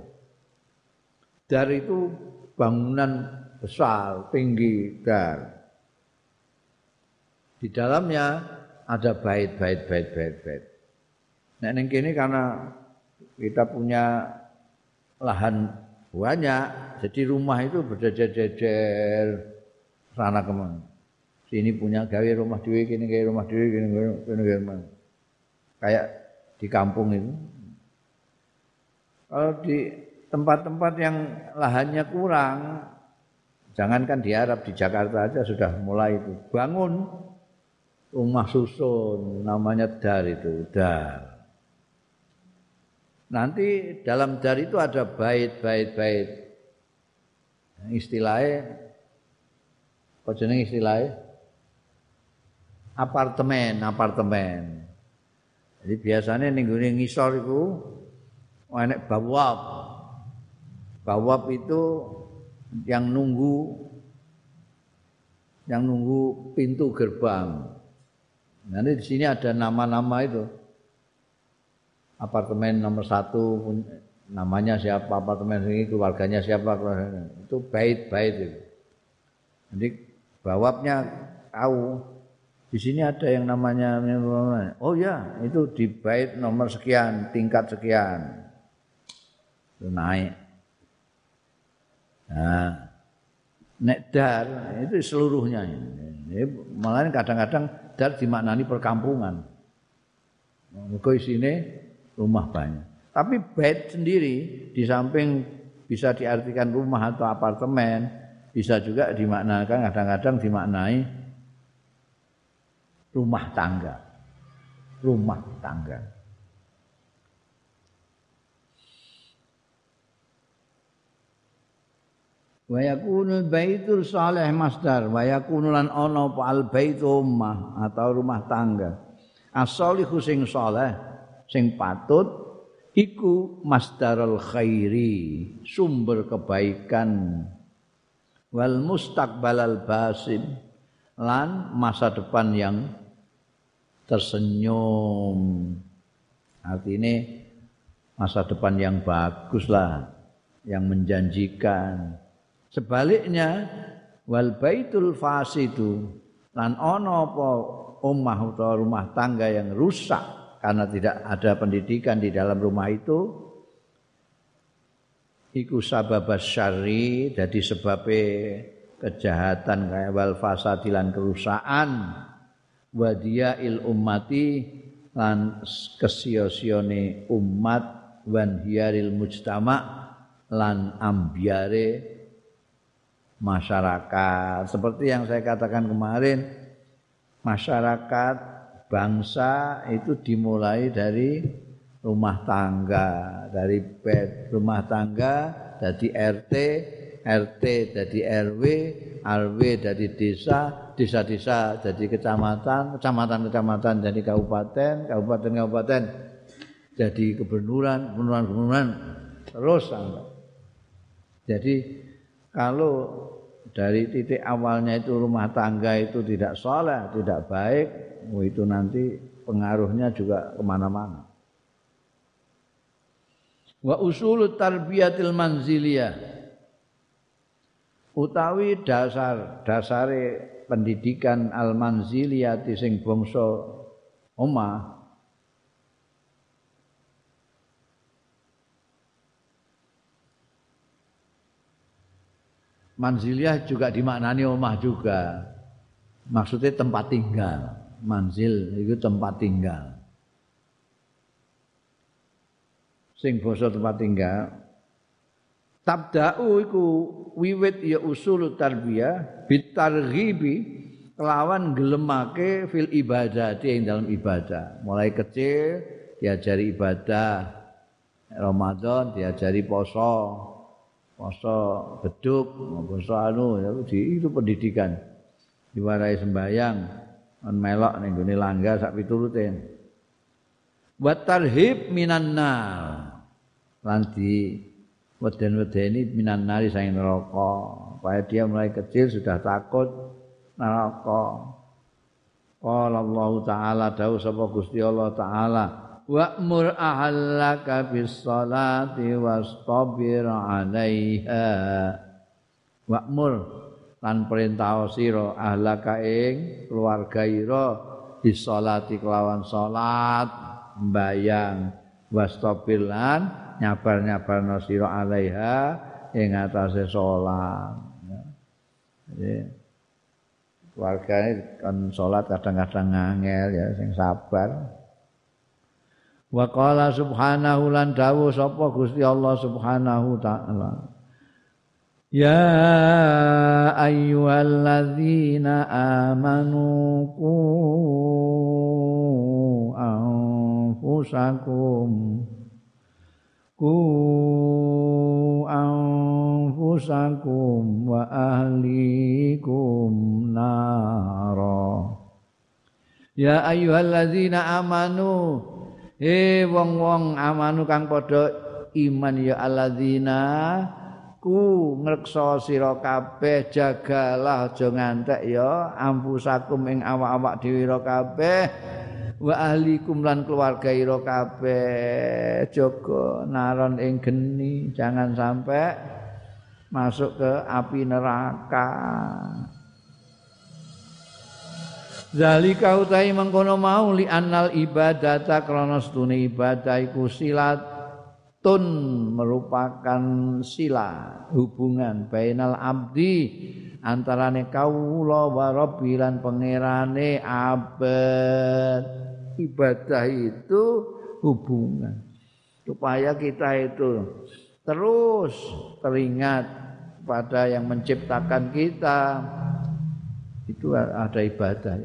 Dar itu bangunan besar, tinggi, dar. Di dalamnya ada bait, bait, bait, bait, bait. Nek ning kene karena kita punya lahan banyak. Jadi rumah itu berjejer-jejer sana ke mana sini punya gawe rumah dewi kini gawe rumah dewi kini gawe rumah. Kayak di kampung itu. Kalau di tempat-tempat yang lahannya kurang jangankan di Arab di Jakarta aja sudah mulai itu. Bangun rumah susun namanya dar itu dar Nanti dalam dar itu ada bait, bait, bait. Istilahnya, apa jenis istilahnya? Apartemen, apartemen. Jadi biasanya nih gue ngisor itu, enek bawab. Bawab itu yang nunggu, yang nunggu pintu gerbang. Nanti di sini ada nama-nama itu apartemen nomor satu namanya siapa apartemen ini keluarganya siapa itu bait-bait itu. Jadi bawabnya tahu di sini ada yang namanya oh ya itu di bait nomor sekian tingkat sekian itu naik. Nah, nek dar itu seluruhnya ini. Malah kadang-kadang dar dimaknani perkampungan. Mergo isine rumah banyak. Tapi bait sendiri di samping bisa diartikan rumah atau apartemen, bisa juga dimaknakan kadang-kadang dimaknai rumah tangga. Rumah tangga. wa yakunul baitul salih masdar wa yakunu lan ana al baitu ummah atau rumah tangga as-salihu sing saleh sing patut iku masdarul khairi sumber kebaikan. Wal mustaqbalal basim lan masa depan yang tersenyum. Artinya masa depan yang bagus lah yang menjanjikan. Sebaliknya wal baitul fasidu lan ana apa omah utawa rumah tangga yang rusak karena tidak ada pendidikan di dalam rumah itu iku sabab syarri dadi sebabe kejahatan kayak wal fasadilan kerusakan il ummati lan kesio-sione umat wan hiaril mujtama lan ambiare masyarakat. Seperti yang saya katakan kemarin, masyarakat bangsa itu dimulai dari rumah tangga, dari bed rumah tangga dari RT, RT dari RW, RW dari desa, desa-desa jadi kecamatan, kecamatan-kecamatan jadi kabupaten, kabupaten-kabupaten jadi kebenuran, kebenuran-kebenuran terus sampai. Jadi kalau dari titik awalnya itu rumah tangga itu tidak soleh, tidak baik, oh itu nanti pengaruhnya juga ke mana-mana. Wa usulut tarbiyatil manziliyah utawi dasar dasare pendidikan al manziliyah sing bangsa omah Manziliah juga dimaknani omah juga. Maksudnya tempat tinggal. Manzil itu tempat tinggal. Sing basa tempat tinggal. Tabda'u iku wiwit ya usul tarbiyah bitarghibi kelawan gelemake fil ibadah yang dalam ibadah. Mulai kecil diajari ibadah. Ramadan diajari poso, poso beduk, poso anu ya itu pendidikan. Diwarai sembayang, on melok ning gone langga sak piturute. Wa tarhib minan nar. Lan di weden-wedeni minan nari saing neraka. Supaya dia mulai kecil sudah takut neraka. Qala Allah Ta'ala dawuh sapa Gusti Allah Ta'ala wa'mur ahallaka bis salati wastabir 'alaiha wa'mur lan perintah sira ahlaka ing keluarga ira bis salati kelawan salat mbayang wastabir lan nyabar-nyabarno sira 'alaiha ing atase salat jadi keluargane kan salat kadang-kadang ngangel ya sing sabar Wa qala subhanahu lan dawuh sapa Gusti Allah subhanahu taala. يا أيها الذين آمنوا قوا أنفسكم قوا أنفسكم وأهليكم نارا يا أيها الذين آمنوا إيه wong-wong amanu kang قد iman ya الذين ku ngreksa sira kabeh jagalah aja ngantek ya. Ampusakum ing awak-awak dhewe ira kabeh. Wa ahlikum lan keluarga ira kabeh. Jaga naron ing geni jangan sampai masuk ke api neraka. Zalika utahi mengkono mau li annal ibadata krana stune ibadah iku silatun merupakan sila hubungan bainal abdi antarane kawula wa rabbi lan pangerane abad. Ibadah itu hubungan. Supaya kita itu terus teringat pada yang menciptakan kita. Itu ada ibadah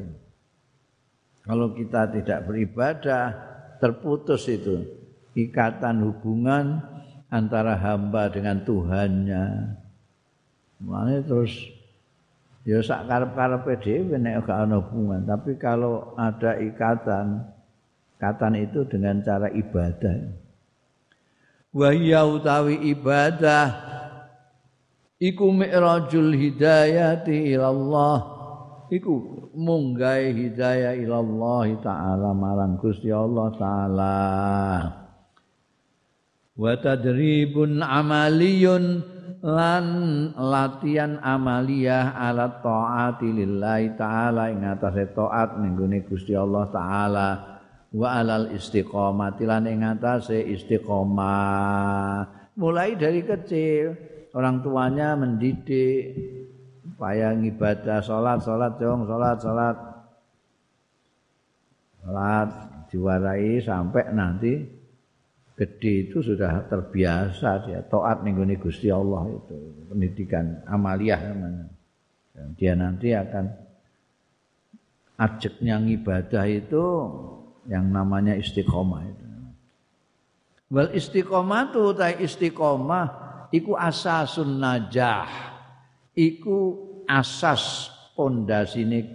kalau kita tidak beribadah terputus itu ikatan hubungan antara hamba dengan Tuhannya. Makanya terus ya sak karep-karepe dhewe nek gak ana hubungan, tapi kalau ada ikatan, ikatan itu dengan cara ibadah. Wa utawi ibadah iku mi'rajul hidayati ilallah. Iku munggai hidayah ilallah taala marang Gusti Allah taala wa tadribun amaliyun lan latihan amaliyah ala taati lillahi taala. Ing atase taat ning Gusti Allah taala. Wa alal istiqomah lan ing atase istiqomah. Mulai dari kecil orang tuanya mendidik supaya ibadah salat salat dong salat salat salat diwarai sampai nanti gede itu sudah terbiasa dia taat nih Gusti Allah itu pendidikan amaliyah namanya. Dan dia nanti akan ajaknya ibadah itu yang namanya istiqomah itu. Wal istiqomah tu ta istiqomah iku asasun najah. Iku asas pondasine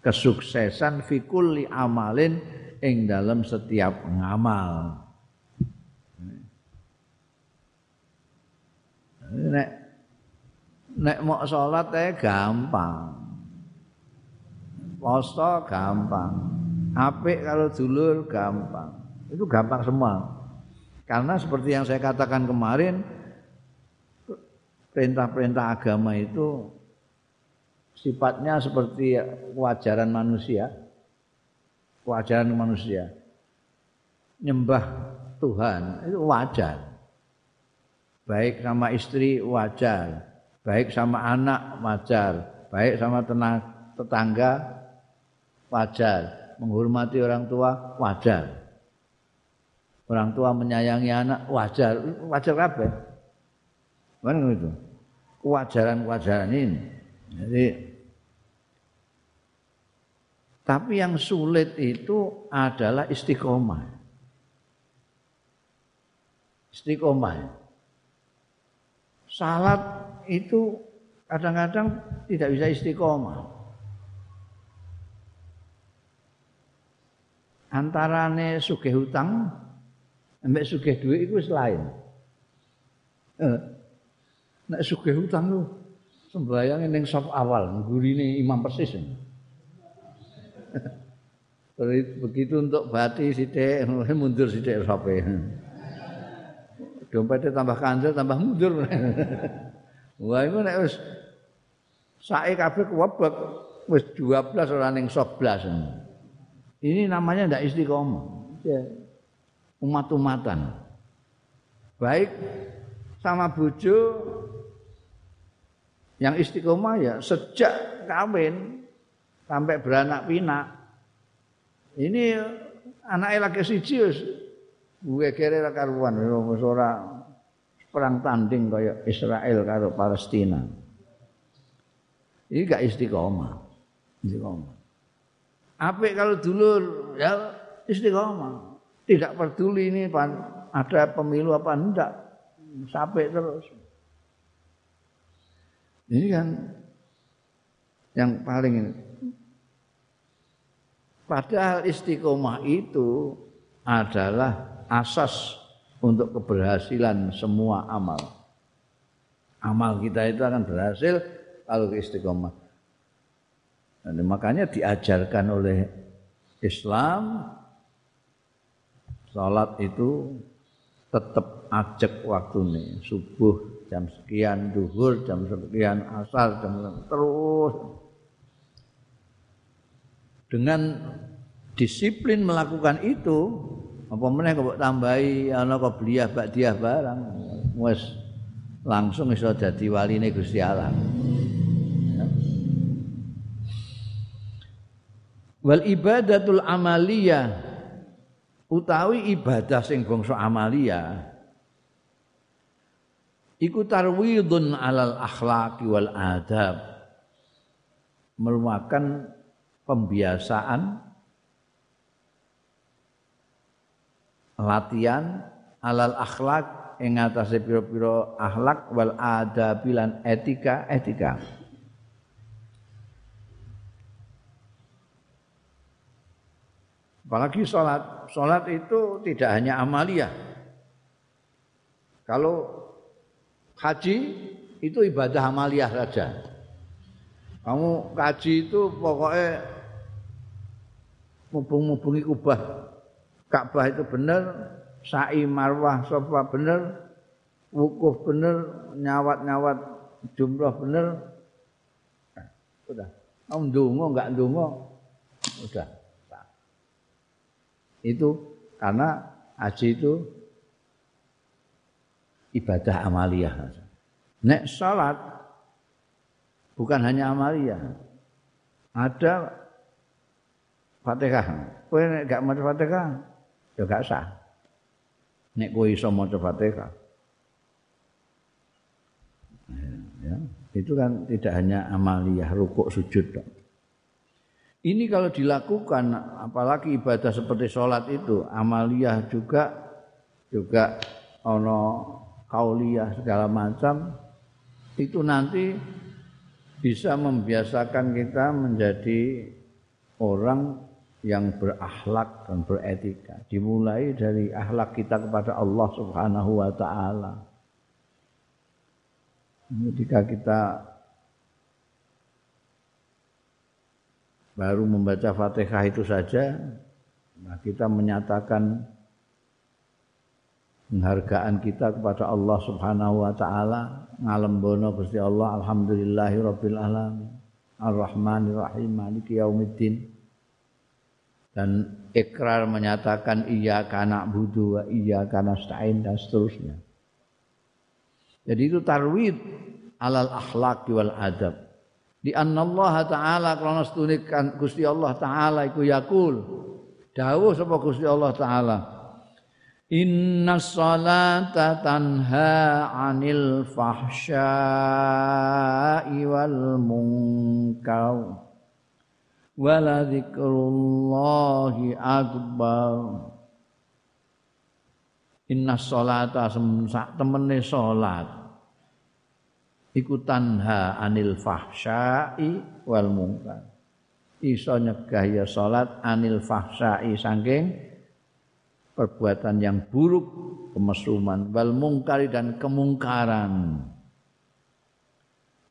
kesuksesan fikul amalin ing dalam setiap ngamal. Nek nek mau salat e gampang. Poso gampang. Apik kalau dulur gampang. Itu gampang semua. Karena seperti yang saya katakan kemarin perintah-perintah agama itu sifatnya seperti kewajaran manusia. Kewajaran manusia. Nyembah Tuhan itu wajar baik sama istri wajar, baik sama anak wajar, baik sama tetangga wajar, menghormati orang tua wajar. Orang tua menyayangi anak wajar, wajar kabeh. Kan itu. Kewajaran-kewajaran ini. Jadi tapi yang sulit itu adalah istiqomah. Istiqomah salat itu kadang-kadang tidak bisa istiqomah. Antarane sugih hutang ambek sugih duit itu selain. Eh, nek sugih hutang lu sembayang ning sop awal, gurine imam persis. Begitu untuk bati sithik mundur sithik sope. Dompetnya tambah kancil tambah mundur. Wah itu nek wis sae kabeh kuwebek wis 12 ora ning 11 ini namanya ndak istiqomah. Ya. Umat-umatan. Baik sama bojo yang istiqomah ya sejak kawin sampai beranak pinak. Ini anaknya lagi siji gue ra karuan wis ora perang tanding kaya Israel karo Palestina. Ini gak istiqomah. Istiqomah. Apik kalau dulur ya istiqomah. Tidak peduli ini ada pemilu apa enggak. Sampai terus. Ini kan yang paling ini. Padahal istiqomah itu adalah asas untuk keberhasilan semua amal. Amal kita itu akan berhasil kalau istiqomah. Dan makanya diajarkan oleh Islam salat itu tetap ajak waktu nih subuh jam sekian duhur jam sekian asar jam terus dengan disiplin melakukan itu apa meneh kok tambahi? Ana kok bakdiah barang. Wis langsung iso dadi waline Gusti Allah. Wal ibadatul amaliyah utawi ibadah sing bangsa amalia iku tarwidun alal akhlaqi wal adab merupakan pembiasaan latihan alal akhlak ing atase pira-pira akhlak wal adab lan etika etika Apalagi sholat. Sholat itu tidak hanya amalia. Kalau haji itu ibadah amalia saja. Kamu kaji itu pokoknya mubung-mubungi kubah. Ka'bah itu benar, sa'i marwah sofa benar, wukuf benar, nyawat-nyawat jumroh benar. Nah, udah. Kamu ndonga enggak ndonga, udah. Itu karena haji itu ibadah amaliyah. Nek salat bukan hanya amaliyah. Ada Fatihah. Kowe nek gak maca Fatihah ya gak sah. Nek kowe iso maca Fatihah. Ya, itu kan tidak hanya amaliyah rukuk sujud dong. Ini kalau dilakukan apalagi ibadah seperti sholat itu amaliyah juga juga ono kauliyah segala macam itu nanti bisa membiasakan kita menjadi orang yang berakhlak dan beretika. Dimulai dari akhlak kita kepada Allah Subhanahu wa taala. Ketika kita baru membaca Fatihah itu saja nah kita menyatakan penghargaan kita kepada Allah Subhanahu wa taala. Ngalembono Gusti Allah alhamdulillahi rabbil alamin. Arrahmanir rahim maliki yaumiddin dan ikrar menyatakan iya kana budu wa iya kana stain dan seterusnya. Jadi itu tarwid alal akhlaq wal adab. Di Allah taala krana setune kan Gusti Allah taala iku yakul dawuh sapa Gusti Allah taala? Inna salata tanha anil fahsya'i wal munkar wala dzikrullahi akbar. Inna salata sak temene salat iku tanha anil fahsya'i wal munkar. Iso nyegah ya salat anil fahsya'i saking perbuatan yang buruk kemesuman wal mungkari dan kemungkaran.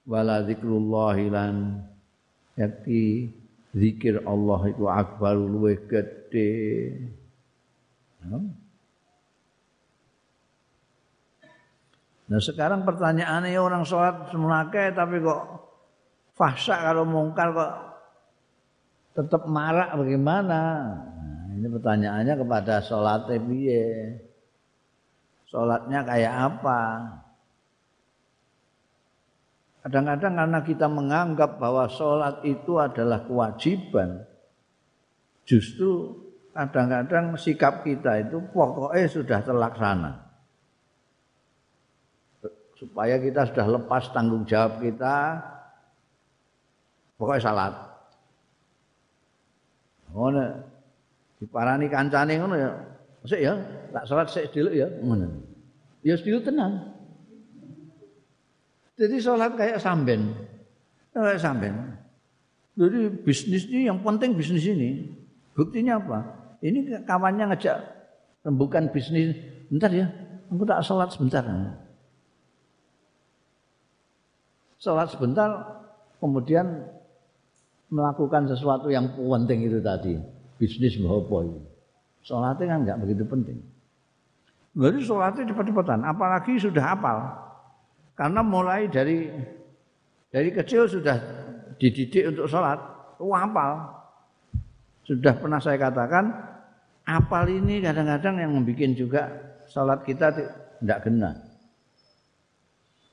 Wala zikrullah lan yakti zikir Allah itu akbar luwih gede? Nah sekarang pertanyaannya ya orang sholat semunake tapi kok fahsya kalau mungkar kok tetap marah bagaimana? Nah, ini pertanyaannya kepada sholatnya piye? Sholatnya kayak apa? Kadang-kadang karena kita menganggap bahwa sholat itu adalah kewajiban, justru kadang-kadang sikap kita itu pokoknya sudah terlaksana. Supaya kita sudah lepas tanggung jawab kita pokoknya salat. Ngono. Diparani kancane ngono ya. Sik ya tak salat sik dulu ya ngono. Ya dulu tenang jadi salat kayak samben. Kayak samben. Jadi bisnis ini yang penting bisnis ini. Buktinya apa? Ini kawannya ngajak rembukan bisnis. Bentar ya aku tak salat sebentar. Sholat sebentar, kemudian melakukan sesuatu yang penting itu tadi, bisnis apa itu. Sholatnya kan nggak begitu penting. Jadi sholatnya cepat-cepatan, apalagi sudah hafal. Karena mulai dari dari kecil sudah dididik untuk sholat, oh, wapal. Sudah pernah saya katakan, apal ini kadang-kadang yang membuat juga sholat kita tidak kena.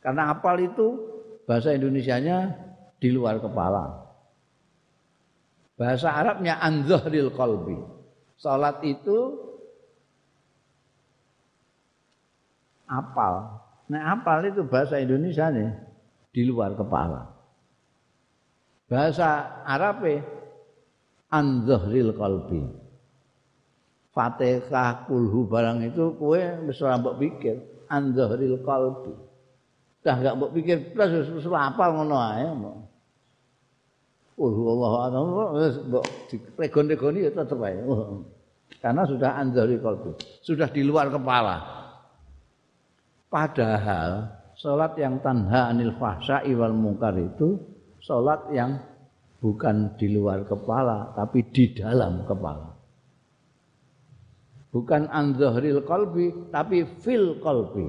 Karena apal itu bahasa Indonesianya di luar kepala. Bahasa Arabnya anzahril Kolbi sholat itu apal. Nah, apal itu bahasa Indonesia nih di luar kepala. Bahasa Arab an dhahril qalbi. Fatihah kulhu barang itu kue wis mbok pikir an dhahril qalbi. Dah gak mbok pikir plus wis apal ngono ae. Kulhu Allah wis mbok diregon-regoni ya tetep ae. Karena sudah an dhahril qalbi. Sudah di luar kepala. Padahal salat yang tanha anil fahsya'i wal munkar itu salat yang bukan di luar kepala tapi di dalam kepala. Bukan an zahril qalbi tapi fil qalbi.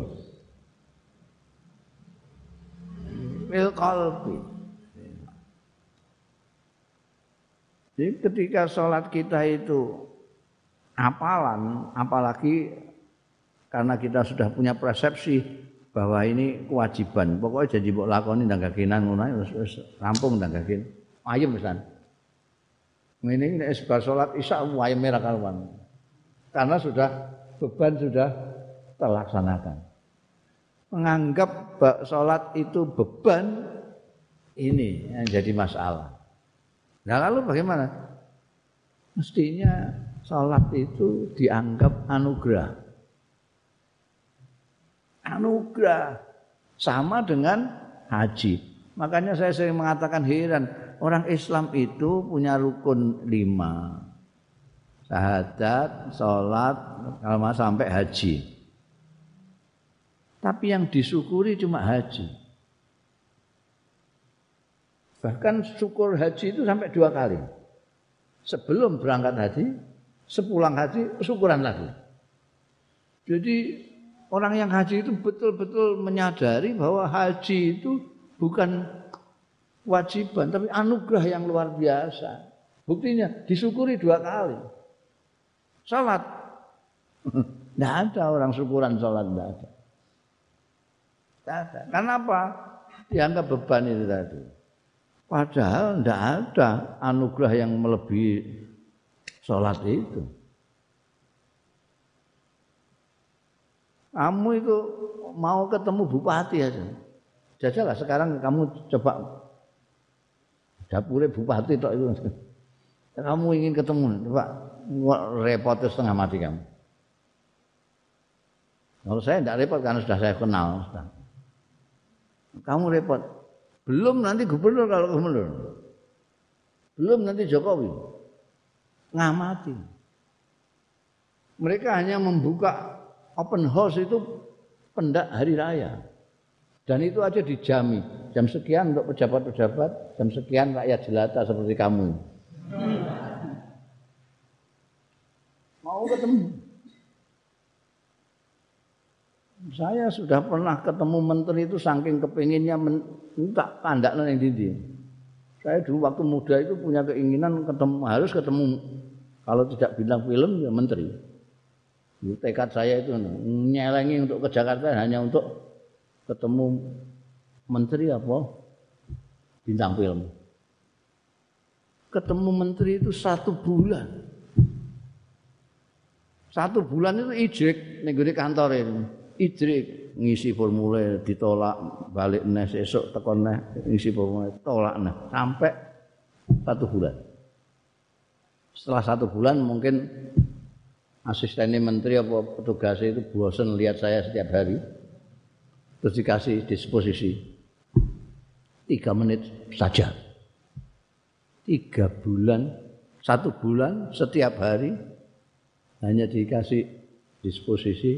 Fil qalbi. Jadi ketika sholat kita itu apalan, apalagi karena kita sudah punya persepsi bahwa ini kewajiban. Pokoknya janji mbok lakoni ndang gagenan ngono wis rampung ndang gagen. Ayem pisan. Ini nek bar salat Isya ayem merah karuan. Karena sudah beban sudah terlaksanakan. Menganggap sholat itu beban ini yang jadi masalah. Nah lalu bagaimana? Mestinya sholat itu dianggap anugerah anugerah sama dengan haji. Makanya saya sering mengatakan heran orang Islam itu punya rukun lima syahadat, sholat, kalau sampai haji. Tapi yang disyukuri cuma haji. Bahkan syukur haji itu sampai dua kali. Sebelum berangkat haji, sepulang haji, syukuran lagi. Jadi orang yang haji itu betul-betul menyadari bahwa haji itu bukan kewajiban tapi anugerah yang luar biasa. Buktinya disyukuri dua kali. Salat. Tidak ada orang syukuran salat tidak ada. Ada. Kenapa? Dianggap beban itu tadi. Padahal tidak ada anugerah yang melebihi salat itu. Kamu itu mau ketemu bupati aja. Jajalah sekarang kamu coba dapure bupati tok itu. Kamu ingin ketemu, coba repot setengah mati kamu. Kalau saya tidak repot karena sudah saya kenal. Kamu repot. Belum nanti gubernur kalau gubernur. Belum nanti Jokowi. Ngamati. Mereka hanya membuka open house itu pendak hari raya. Dan itu aja dijami. Jam sekian untuk pejabat-pejabat, jam sekian rakyat jelata seperti kamu. Mau ketemu. Saya sudah pernah ketemu menteri itu saking kepinginnya minta kandak yang didi. Saya dulu waktu muda itu punya keinginan ketemu harus ketemu kalau tidak bilang film ya menteri. Tekad saya itu nyelengi untuk ke Jakarta hanya untuk ketemu menteri apa bintang film. Ketemu menteri itu satu bulan. Satu bulan itu ijrik nih kantor ini. Ijrik ngisi formulir ditolak balik nes esok tekon nes ngisi formulir tolak nes sampai satu bulan. Setelah satu bulan mungkin asistennya menteri apa petugasnya itu bosan lihat saya setiap hari. Terus dikasih disposisi. Tiga menit saja. Tiga bulan satu bulan setiap hari hanya dikasih disposisi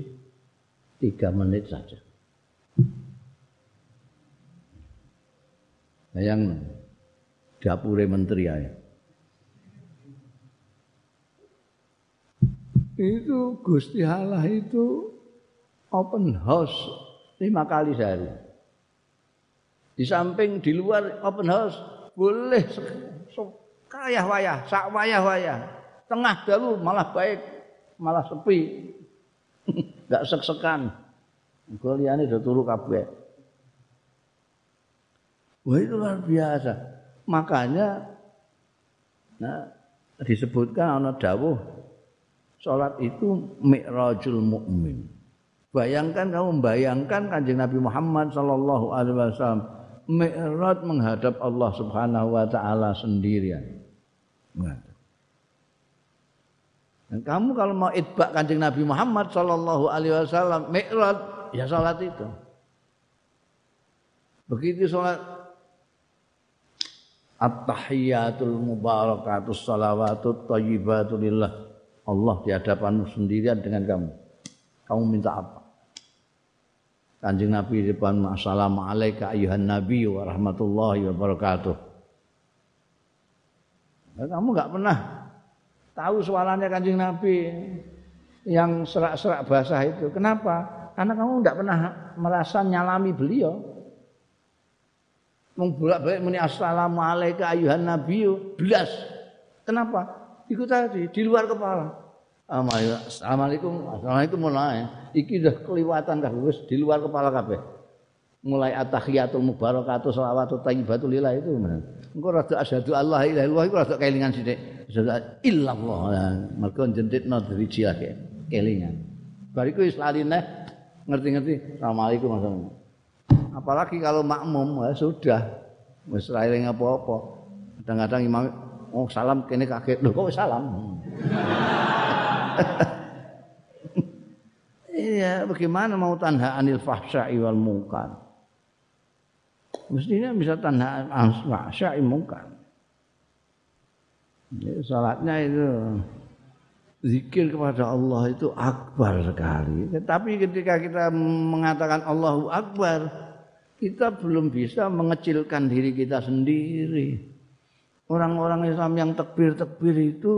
tiga menit saja. Bayang dapure menteri ya itu Gusti Allah itu open house lima kali sehari. Di samping di luar open house boleh kaya wayah, sak wayah wayah. Tengah dalu malah baik, malah sepi. Enggak sek-sekan. Gue udah turu kabeh. Wah itu luar biasa. Makanya nah, disebutkan ana dawuh Salat itu mi'rajul mukmin. Bayangkan kamu bayangkan kanjeng Nabi Muhammad sallallahu alaihi wasallam mi'raj menghadap Allah Subhanahu wa taala sendirian. Dan kamu kalau mau itbak kanjeng Nabi Muhammad sallallahu alaihi wasallam mi'raj ya salat itu. Begitu salat At-tahiyatul mubarakatus salawatut thayyibatu lillah. Allah di hadapanmu sendirian dengan kamu. Kamu minta apa? Kanjeng Nabi di depan Assalamualaikum ayuhan Nabi wa rahmatullahi wa barakatuh. Dan kamu enggak pernah tahu suaranya Kanjeng Nabi yang serak-serak basah itu. Kenapa? Karena kamu enggak pernah merasa nyalami beliau mung bolak-balik muni assalamualaikum ayuhan nabiyyu belas. Kenapa? Ikut tadi di luar kepala. Assalamualaikum, assalamualaikum mulai. Iki udah keliwatan wis di luar kepala kabeh. Mulai atahiyatul mubarakatuh shalawatu thayyibatul lillah itu. Engko rada asyhadu Allah ilaha illallah iku rada kelingan sithik. Asyhadu illallah. Mergo jentitno driji lagi kelingan. Bariku wis lali ngerti-ngerti. Assalamualaikum warahmatullahi apalagi kalau makmum ya sudah wis ra apa-apa kadang-kadang imam oh salam kene kaget lho kok salam Iya, bagaimana mau tanha anil fahsya'i wal munkar? Mestinya bisa tanha anil fahsya'i munkar. Ya, salatnya itu zikir kepada Allah itu akbar sekali. Tetapi ketika kita mengatakan Allahu Akbar, kita belum bisa mengecilkan diri kita sendiri. Orang-orang Islam yang tekbir-tekbir itu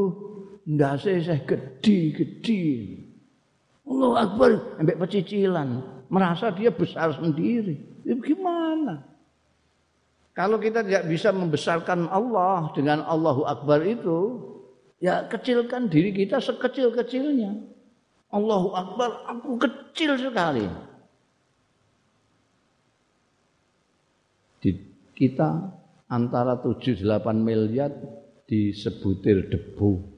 ndak saya gede-gede. Allah Akbar sampai pecicilan, merasa dia besar sendiri. Itu gimana? Kalau kita tidak bisa membesarkan Allah dengan Allahu Akbar itu, ya kecilkan diri kita sekecil-kecilnya. Allahu Akbar, aku kecil sekali. kita antara 7-8 miliar disebutir debu.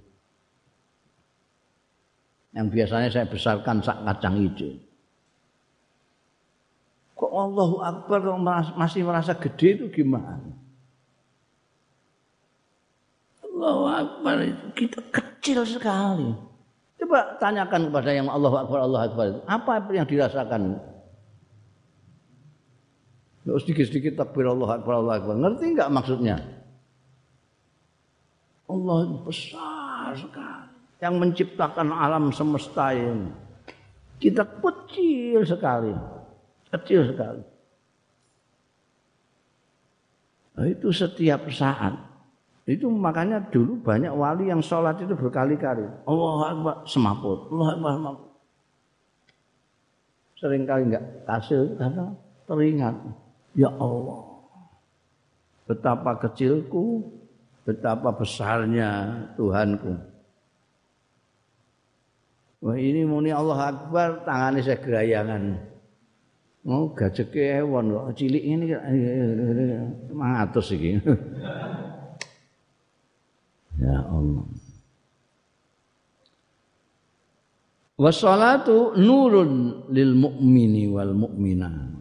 Yang biasanya saya besarkan sak kacang hijau. Kok Allahu Akbar kok masih merasa gede itu gimana? Allahu Akbar kita kecil sekali. Coba tanyakan kepada yang Allahu Akbar, Allahu Akbar. Apa yang dirasakan Nggak sedikit-sedikit takbir Allah Akbar, Allah Akbar. Ngerti nggak maksudnya? Allah besar sekali. Yang menciptakan alam semesta ini. Kita kecil sekali. Kecil sekali. Nah, itu setiap saat. Itu makanya dulu banyak wali yang sholat itu berkali-kali. Allah Akbar semaput. Allah Akbar semaput. Seringkali enggak kasih karena teringat. Ya Allah, betapa kecilku, betapa besarnya Tuhanku. Wah ini muni Allah Akbar, tangannya saya gerayangan. Oh gajah kewan kok cilik ini mangatus iki. ya Allah. Wassalatu nurun lil mu'mini wal mu'minah.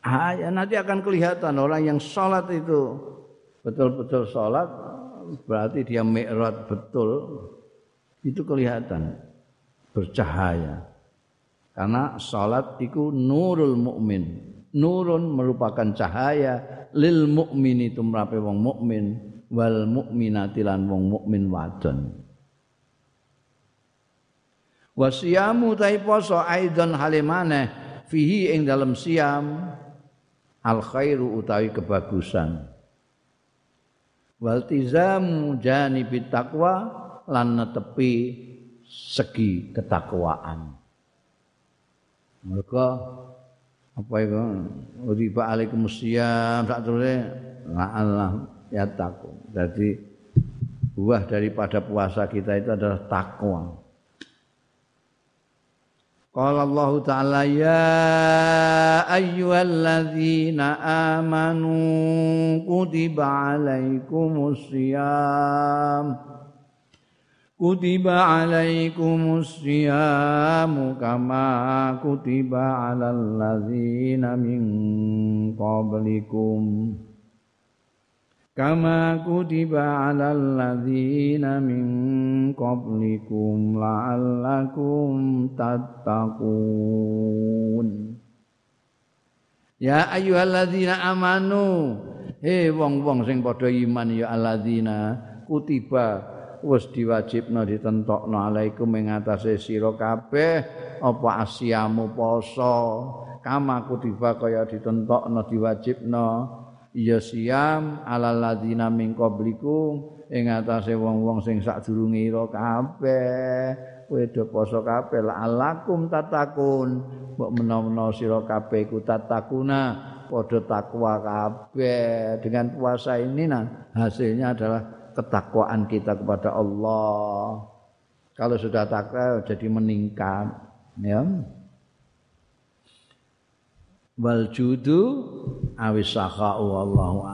Ah, ya nanti akan kelihatan orang yang sholat itu. Betul-betul sholat berarti dia mi'rad betul. Itu kelihatan bercahaya. Karena sholat itu nurul mukmin nurun merupakan cahaya. Lil mukmin itu merape wong mukmin wal mukminati lan wong mukmin wadon. Wasiyamu tai poso aidon halimane. Fihi ing dalam siam al khairu utawi kebagusan. Waltizamu janibi taqwa lan netepi segi ketakwaan. Mereka apa itu? Riba alaikum siyam sak terus Allah ya takwa jadi buah daripada puasa kita itu adalah takwa Qala Allah Ta'ala ya ayyuhalladzina amanu kutiba alaikumus siyam kutiba alaikumus siyamu kama kutiba alal ladzina min qablikum kama kutiba alal ladzina min qablikum la'allakum tattaqun Ya ayyuhalladzina amanu he wong-wong sing padha iman ya alladzina. Kutiba wis diwajibna ditentokno alaikum ing atase sira kabeh apa asyamu poso. Kama kutiba kaya ditentokno diwajibna ya siam. Alal ladzina min qablikum ing atase wong-wong sing sadurunge ira kabeh. Kowe do poso kabeh. Alakum tatakun. Mbok menawa sira kabeh iku tatakuna. Padha takwa kabeh. Dengan puasa ini nah hasilnya adalah ketakwaan kita kepada Allah. Kalau sudah takwa jadi meningkat. Ya wal judu awis sakha'u wallahu